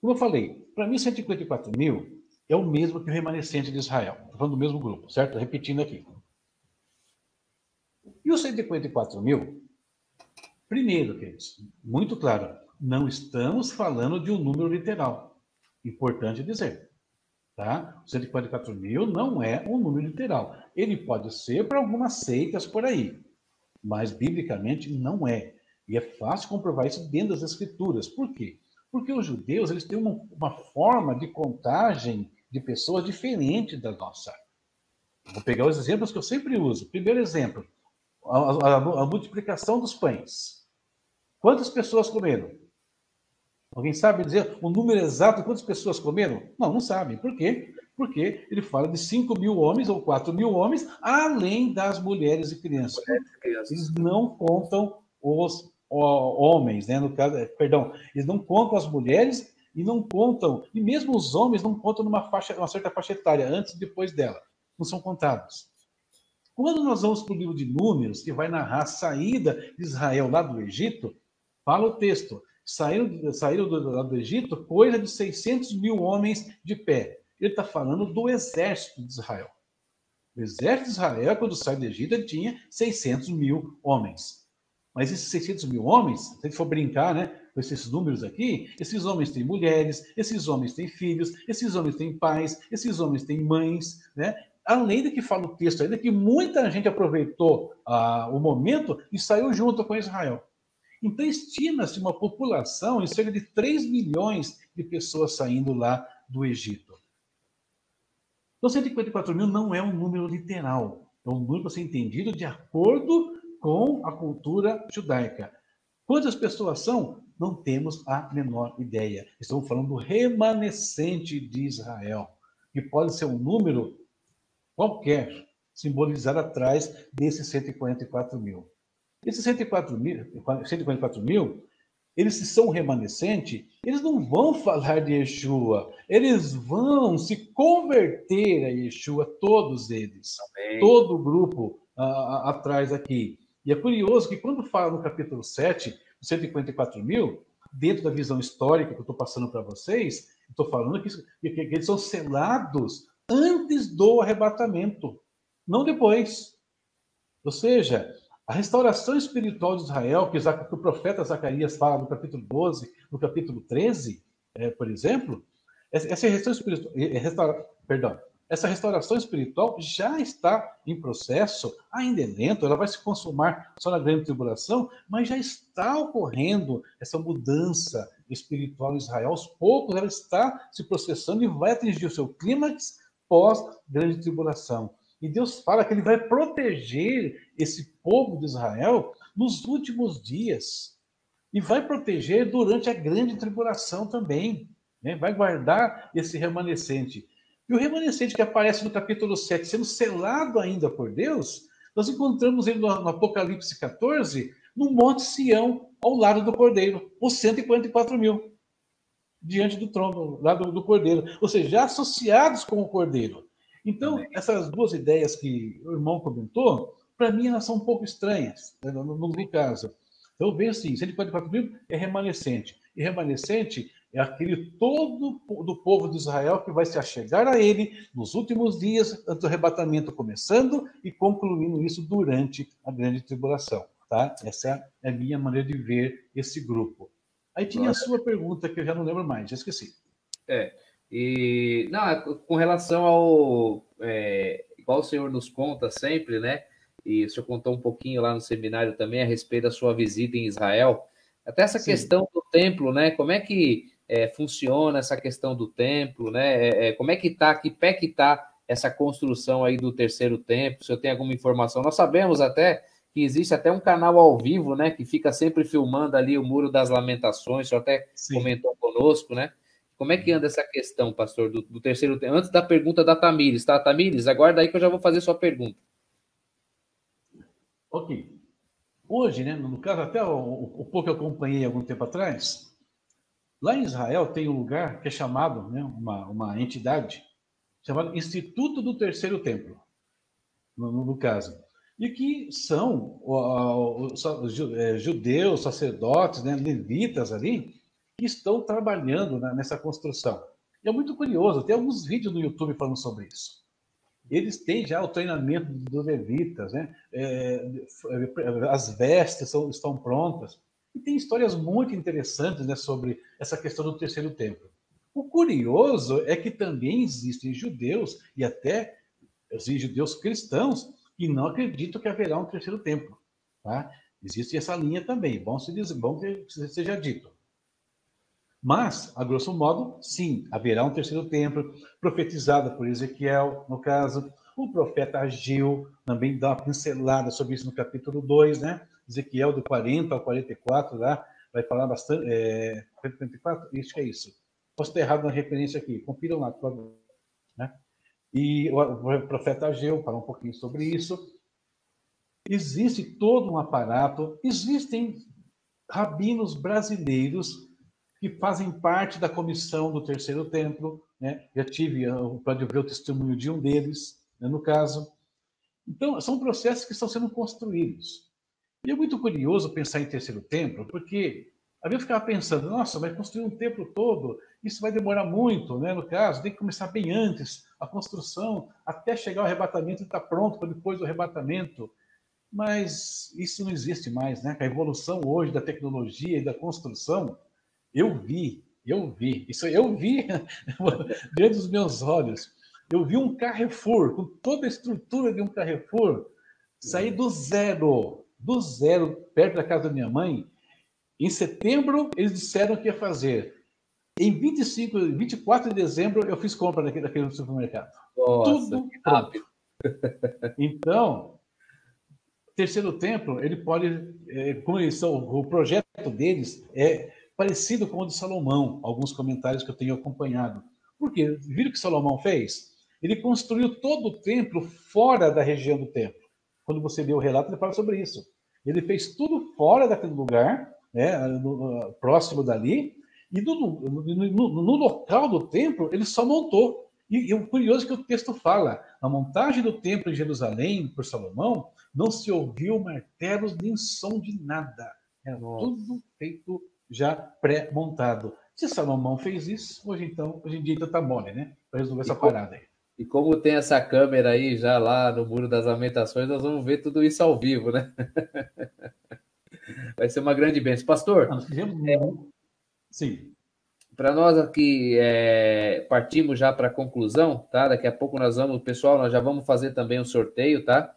Como eu falei, para mim, 154 mil é o mesmo que o remanescente de Israel. Estou falando do mesmo grupo, certo? Repetindo aqui. E os 154 mil? Primeiro, queridos, muito claro, não estamos falando de um número literal. Importante dizer. Tá? 144 mil não é um número literal. Ele pode ser para algumas seitas por aí, mas biblicamente não é. E é fácil comprovar isso dentro das escrituras. Por quê? Porque os judeus eles têm uma, uma forma de contagem de pessoas diferente da nossa. Vou pegar os exemplos que eu sempre uso. Primeiro exemplo, a, a, a multiplicação dos pães. Quantas pessoas comeram? Alguém sabe dizer o número exato de quantas pessoas comeram? Não, não sabem. Por quê? Porque ele fala de 5 mil homens ou 4 mil homens, além das mulheres e crianças. Eles não contam os homens, né? No caso, é, perdão, eles não contam as mulheres e não contam, e mesmo os homens não contam numa faixa, uma certa faixa etária, antes e depois dela. Não são contados. Quando nós vamos para o livro de Números, que vai narrar a saída de Israel lá do Egito, fala o texto: saíram, saíram do, do Egito coisa de 600 mil homens de pé. Ele está falando do exército de Israel. O exército de Israel, quando sai do Egito, tinha 600 mil homens. Mas esses 600 mil homens, se a gente for brincar né, com esses números aqui, esses homens têm mulheres, esses homens têm filhos, esses homens têm pais, esses homens têm mães, né? Além de que fala o texto ainda que muita gente aproveitou ah, o momento e saiu junto com Israel. Então, estima-se uma população em cerca de 3 milhões de pessoas saindo lá do Egito. Então, 154 mil não é um número literal, é um número para ser entendido de acordo com a cultura judaica. Quantas pessoas são? Não temos a menor ideia. Estamos falando do remanescente de Israel, que pode ser um número qualquer, simbolizado atrás desses 144 mil. Esses 104 mil, 144 mil, eles se são remanescente, eles não vão falar de Yeshua, eles vão se converter a Yeshua, todos eles, Amém. todo o grupo atrás aqui. E é curioso que quando fala no capítulo 7, 154 mil, dentro da visão histórica que eu estou passando para vocês, estou falando que, que, que eles são selados antes do arrebatamento, não depois. Ou seja, a restauração espiritual de Israel, que o profeta Zacarias fala no capítulo 12, no capítulo 13, é, por exemplo, essa restauração espiritual, restaura, perdão, essa restauração espiritual já está em processo, ainda é lento, ela vai se consumar só na grande tribulação, mas já está ocorrendo essa mudança espiritual em Israel. Aos poucos ela está se processando e vai atingir o seu clímax pós-grande tribulação. E Deus fala que ele vai proteger esse povo de Israel nos últimos dias. E vai proteger durante a grande tribulação também. Né? Vai guardar esse remanescente. E o remanescente que aparece no capítulo 7, sendo selado ainda por Deus, nós encontramos ele no, Apocalipse 14, no Monte Sião, ao lado do Cordeiro, os 144 mil, diante do trono, lá do, do Cordeiro, ou seja, associados com o Cordeiro. Então, essas duas ideias que o irmão comentou, para mim elas são um pouco estranhas, né, no, no, caso. Então, eu vejo assim, 144 mil é remanescente. E remanescente é aquele todo do povo de Israel que vai se achegar a ele nos últimos dias do arrebatamento começando e concluindo isso durante a grande tribulação, tá? Essa é a minha maneira de ver esse grupo. Aí tinha a sua pergunta que eu já não lembro mais, já esqueci. É, e não, é com relação ao é, igual o senhor nos conta sempre, né? E o senhor contou um pouquinho lá no seminário também a respeito da sua visita em Israel. Até essa Sim. questão do templo, né? Como é que é, funciona essa questão do templo, né? É, é como é que está, que pé que está essa construção aí do terceiro templo? Se eu tenho alguma informação, nós sabemos até que existe até um canal ao vivo, né? Que fica sempre filmando ali o Muro das Lamentações, o senhor até Sim. comentou conosco, né? Como é que anda essa questão, pastor, do, do terceiro templo? Antes da pergunta da Tamires, tá? Tamires, aguarda aí que eu já vou fazer sua pergunta. Ok. Hoje, né, no caso, até o, o pouco que eu acompanhei algum tempo atrás, Lá em Israel tem um lugar que é chamado, né, uma, uma entidade, chamada Instituto do Terceiro Templo, no, no caso. E que são é, judeus, sacerdotes, né, levitas ali, que estão trabalhando né, nessa construção. E é muito curioso, tem alguns vídeos no YouTube falando sobre isso. Eles têm já o treinamento dos levitas, né? É, as vestes são, estão prontas. E tem histórias muito interessantes né, sobre essa questão do terceiro templo. O curioso é que também existem judeus, e até judeus cristãos, que não acreditam que haverá um terceiro templo. Tá? Existe essa linha também, bom, se diz, bom que seja dito. Mas, a grosso modo, sim, haverá um terceiro templo, profetizado por Ezequiel, no caso. O profeta Agil também dá uma pincelada sobre isso no capítulo 2, né? Ezequiel do 40 ao 44, lá, vai falar bastante. É, 44? Isso é isso. Posso ter errado na referência aqui, confiram lá, por favor. Né? E o profeta Ageu fala um pouquinho sobre isso. Existe todo um aparato, existem rabinos brasileiros que fazem parte da comissão do Terceiro Templo, né? Já tive, pode ver o testemunho de um deles, né, no caso. Então, são processos que estão sendo construídos. E é muito curioso pensar em terceiro templo, porque a gente ficava pensando, nossa, vai construir um templo todo, isso vai demorar muito, né? No caso, tem que começar bem antes a construção, até chegar ao arrebatamento e estar tá pronto para depois do arrebatamento. Mas isso não existe mais, né? A evolução hoje da tecnologia e da construção, eu vi, eu vi, isso eu vi diante dos meus olhos. Eu vi um Carrefour, com toda a estrutura de um Carrefour, sair do zero do zero, perto da casa da minha mãe. Em setembro, eles disseram que ia fazer. Em 25, 24 de dezembro, eu fiz compra naquele, naquele supermercado. Nossa, Tudo rápido. Então, terceiro templo, ele pode, é, como eles são, o projeto deles é parecido com o de Salomão, alguns comentários que eu tenho acompanhado. Por quê? Viram o que Salomão fez? Ele construiu todo o templo fora da região do templo. Quando você lê o relato, ele fala sobre isso. Ele fez tudo fora daquele lugar, né, no, próximo dali, e no, no, no, local do templo ele só montou. E, e o curioso é que o texto fala: na montagem do templo em Jerusalém por Salomão, não se ouviu martelos nem som de nada. Era Nossa. tudo feito já pré-montado. Se Salomão fez isso, hoje então, hoje em dia está mole, né? Para resolver e essa como, parada aí. E como tem essa câmera aí já lá no Muro das Lamentações, nós vamos ver tudo isso ao vivo, né? Vai ser uma grande bênção. Pastor, nós fizemos... é... Sim. para nós aqui é, partimos já para a conclusão, tá? Daqui a pouco nós vamos, pessoal, nós já vamos fazer também o um sorteio, tá?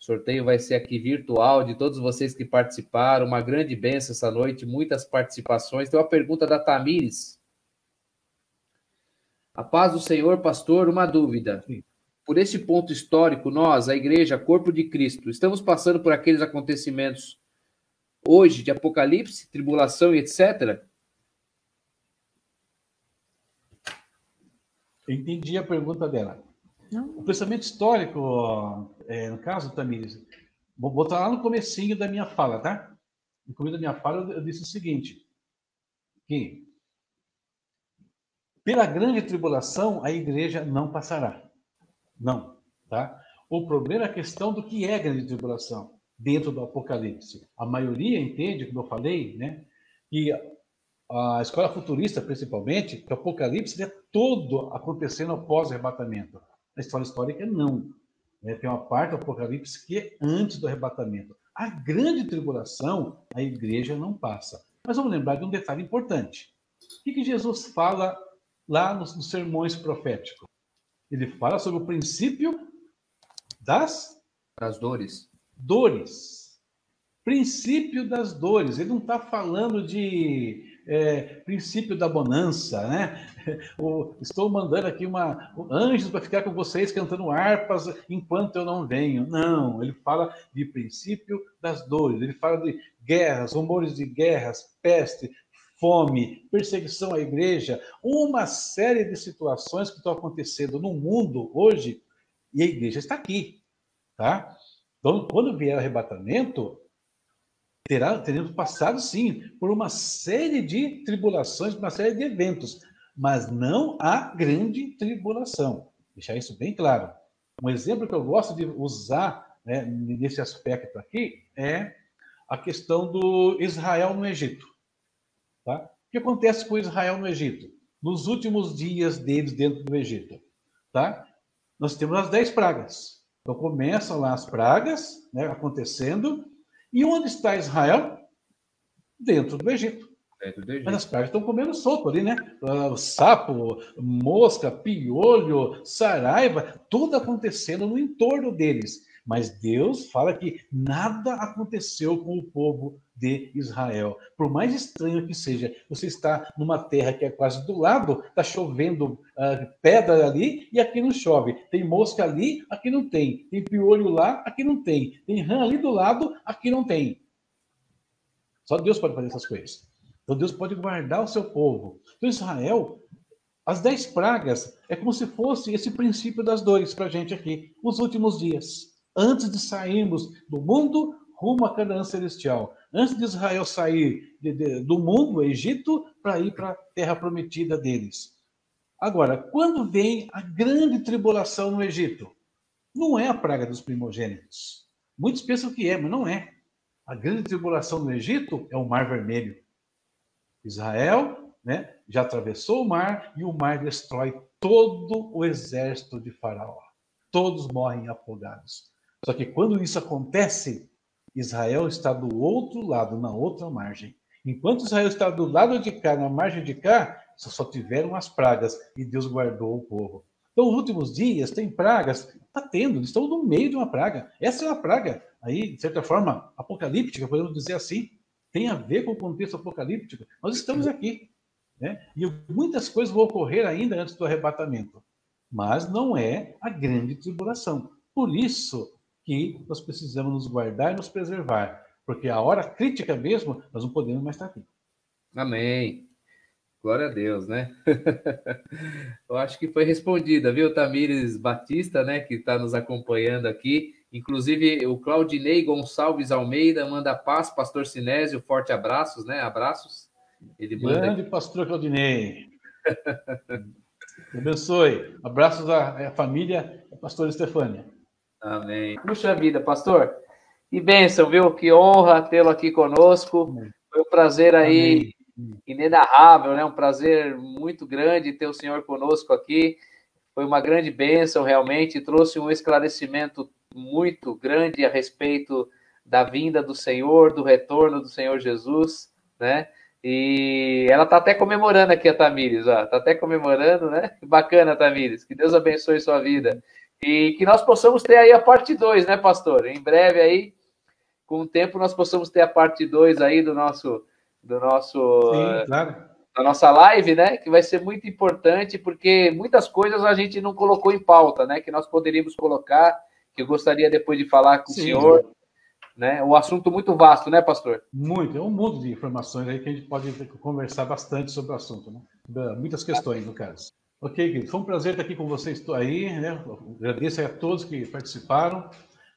O sorteio vai ser aqui virtual de todos vocês que participaram. Uma grande benção essa noite, muitas participações. Tem uma pergunta da Tamires. A paz do Senhor, pastor, uma dúvida. Por esse ponto histórico, nós, a igreja, corpo de Cristo, estamos passando por aqueles acontecimentos hoje de apocalipse, tribulação e etc. Entendi a pergunta dela. Não. O pensamento histórico, é, no caso, Tamires, vou botar lá no comecinho da minha fala, tá? No começo da minha fala, eu disse o seguinte, que pela grande tribulação, a igreja não passará. Não, tá? O problema é a questão do que é grande tribulação dentro do Apocalipse. A maioria entende, como eu falei, né, que a escola futurista, principalmente, que o Apocalipse é todo acontecendo após o arrebatamento. A história histórica, não. É, tem uma parte do Apocalipse que é antes do arrebatamento. A grande tribulação, a igreja não passa. Mas vamos lembrar de um detalhe importante. O que, que Jesus fala lá nos, nos sermões proféticos? Ele fala sobre o princípio das, das dores. Dores. Princípio das dores. Ele não está falando de é, princípio da bonança, né? O, estou mandando aqui uma anjos para ficar com vocês cantando harpas enquanto eu não venho. Não, ele fala de princípio das dores. Ele fala de guerras, rumores de guerras, peste, fome, perseguição à igreja, uma série de situações que estão acontecendo no mundo hoje e a igreja está aqui, tá? Então, quando vier o arrebatamento, terá, teremos passado, sim, por uma série de tribulações, uma série de eventos, mas não a grande tribulação. Deixar isso bem claro. Um exemplo que eu gosto de usar né, nesse aspecto aqui é a questão do Israel no Egito. Tá? O que acontece com Israel no Egito? Nos últimos dias deles dentro do Egito. Tá? Nós temos as dez pragas. Então começam lá as pragas né, acontecendo, e onde está Israel? Dentro do Egito. Dentro do Egito. Mas as pragas estão comendo solto ali, né? Uh, sapo, mosca, piolho, saraiva, tudo acontecendo no entorno deles. Mas Deus fala que nada aconteceu com o povo de Israel. Por mais estranho que seja, você está numa terra que é quase do lado, está chovendo uh, pedra ali e aqui não chove. Tem mosca ali, aqui não tem. Tem piolho lá, aqui não tem. Tem rã ali do lado, aqui não tem. Só Deus pode fazer essas coisas. Então Deus pode guardar o seu povo. Então Israel, as dez pragas é como se fosse esse princípio das dores para a gente aqui, os últimos dias antes de sairmos do mundo rumo à Canaã celestial. Antes de Israel sair de, de, do mundo, Egito, para ir para a terra prometida deles. Agora, quando vem a grande tribulação no Egito? Não é a praga dos primogênitos. Muitos pensam que é, mas não é. A grande tribulação no Egito é o Mar Vermelho. Israel né, já atravessou o mar e o mar destrói todo o exército de Faraó. Todos morrem afogados. Só que quando isso acontece, Israel está do outro lado, na outra margem. Enquanto Israel está do lado de cá, na margem de cá, só tiveram as pragas e Deus guardou o povo. Então, últimos dias, tem pragas, está tendo, estão no meio de uma praga. Essa é uma praga, aí, de certa forma, apocalíptica, podemos dizer assim. Tem a ver com o contexto apocalíptico. Nós estamos aqui. Né? E muitas coisas vão ocorrer ainda antes do arrebatamento. Mas não é a grande tribulação. Por isso, que nós precisamos nos guardar e nos preservar, porque a hora crítica mesmo, nós não podemos mais estar aqui. Amém. Glória a Deus, né? Eu acho que foi respondida, viu, Tamires Batista, né, que está nos acompanhando aqui. Inclusive, o Claudinei Gonçalves Almeida manda paz, pastor Sinésio, forte abraços, né? Abraços. Ele manda... Grande pastor Claudinei. abençoe. Abraços à família, pastor Estefânia. Amém. Puxa vida, pastor. Que bênção, viu? Que honra tê-lo aqui conosco. Foi um prazer aí Amém. inenarrável, né? Um prazer muito grande ter o senhor conosco aqui. Foi uma grande bênção, realmente. Trouxe um esclarecimento muito grande a respeito da vinda do Senhor, do retorno do Senhor Jesus, né? E ela está até comemorando aqui a Tamires, ó. Tá até comemorando, né? Bacana, Tamires. Que Deus abençoe sua vida. E que nós possamos ter aí a parte 2, né, pastor? Em breve aí, com o tempo, nós possamos ter a parte 2 aí do nosso. Do nosso Sim, claro. Da nossa live, né? Que vai ser muito importante, porque muitas coisas a gente não colocou em pauta, né? Que nós poderíamos colocar, que eu gostaria depois de falar com Sim, o senhor. Né? Um assunto muito vasto, né, pastor? Muito, é um mundo de informações aí que a gente pode conversar bastante sobre o assunto, né? Muitas questões, no caso. Ok, querido, foi um prazer estar aqui com vocês aí, né? Agradeço a todos que participaram,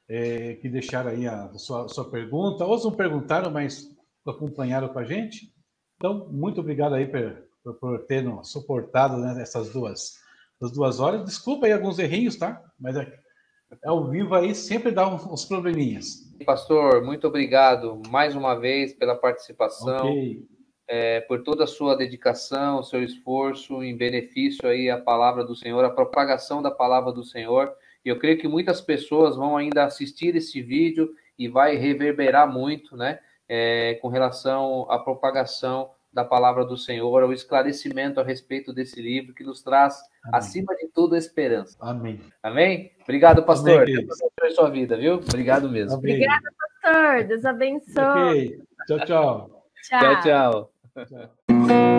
é, que deixaram aí a sua, sua pergunta. Outros não perguntaram, mas acompanharam com a gente. Então, muito obrigado aí por, por, por ter suportado né, essas duas, essas duas horas. Desculpa aí alguns errinhos, tá? Mas é, é ao vivo aí sempre dá uns, uns probleminhas. Pastor, muito obrigado mais uma vez pela participação. Okay é, por toda a sua dedicação, seu esforço em benefício aí a palavra do Senhor, a propagação da palavra do Senhor. E eu creio que muitas pessoas vão ainda assistir esse vídeo e vai reverberar muito, né, é, com relação à propagação da palavra do Senhor, ao esclarecimento a respeito desse livro que nos traz, Amém. acima de tudo, esperança. Amém. Amém? Obrigado, pastor. Amém, Deus abençoe sua vida, viu? Obrigado mesmo. Amém. Obrigada, pastor. Deus abençoe. Okay. Tchau, tchau. Tchau, tchau. Tchau.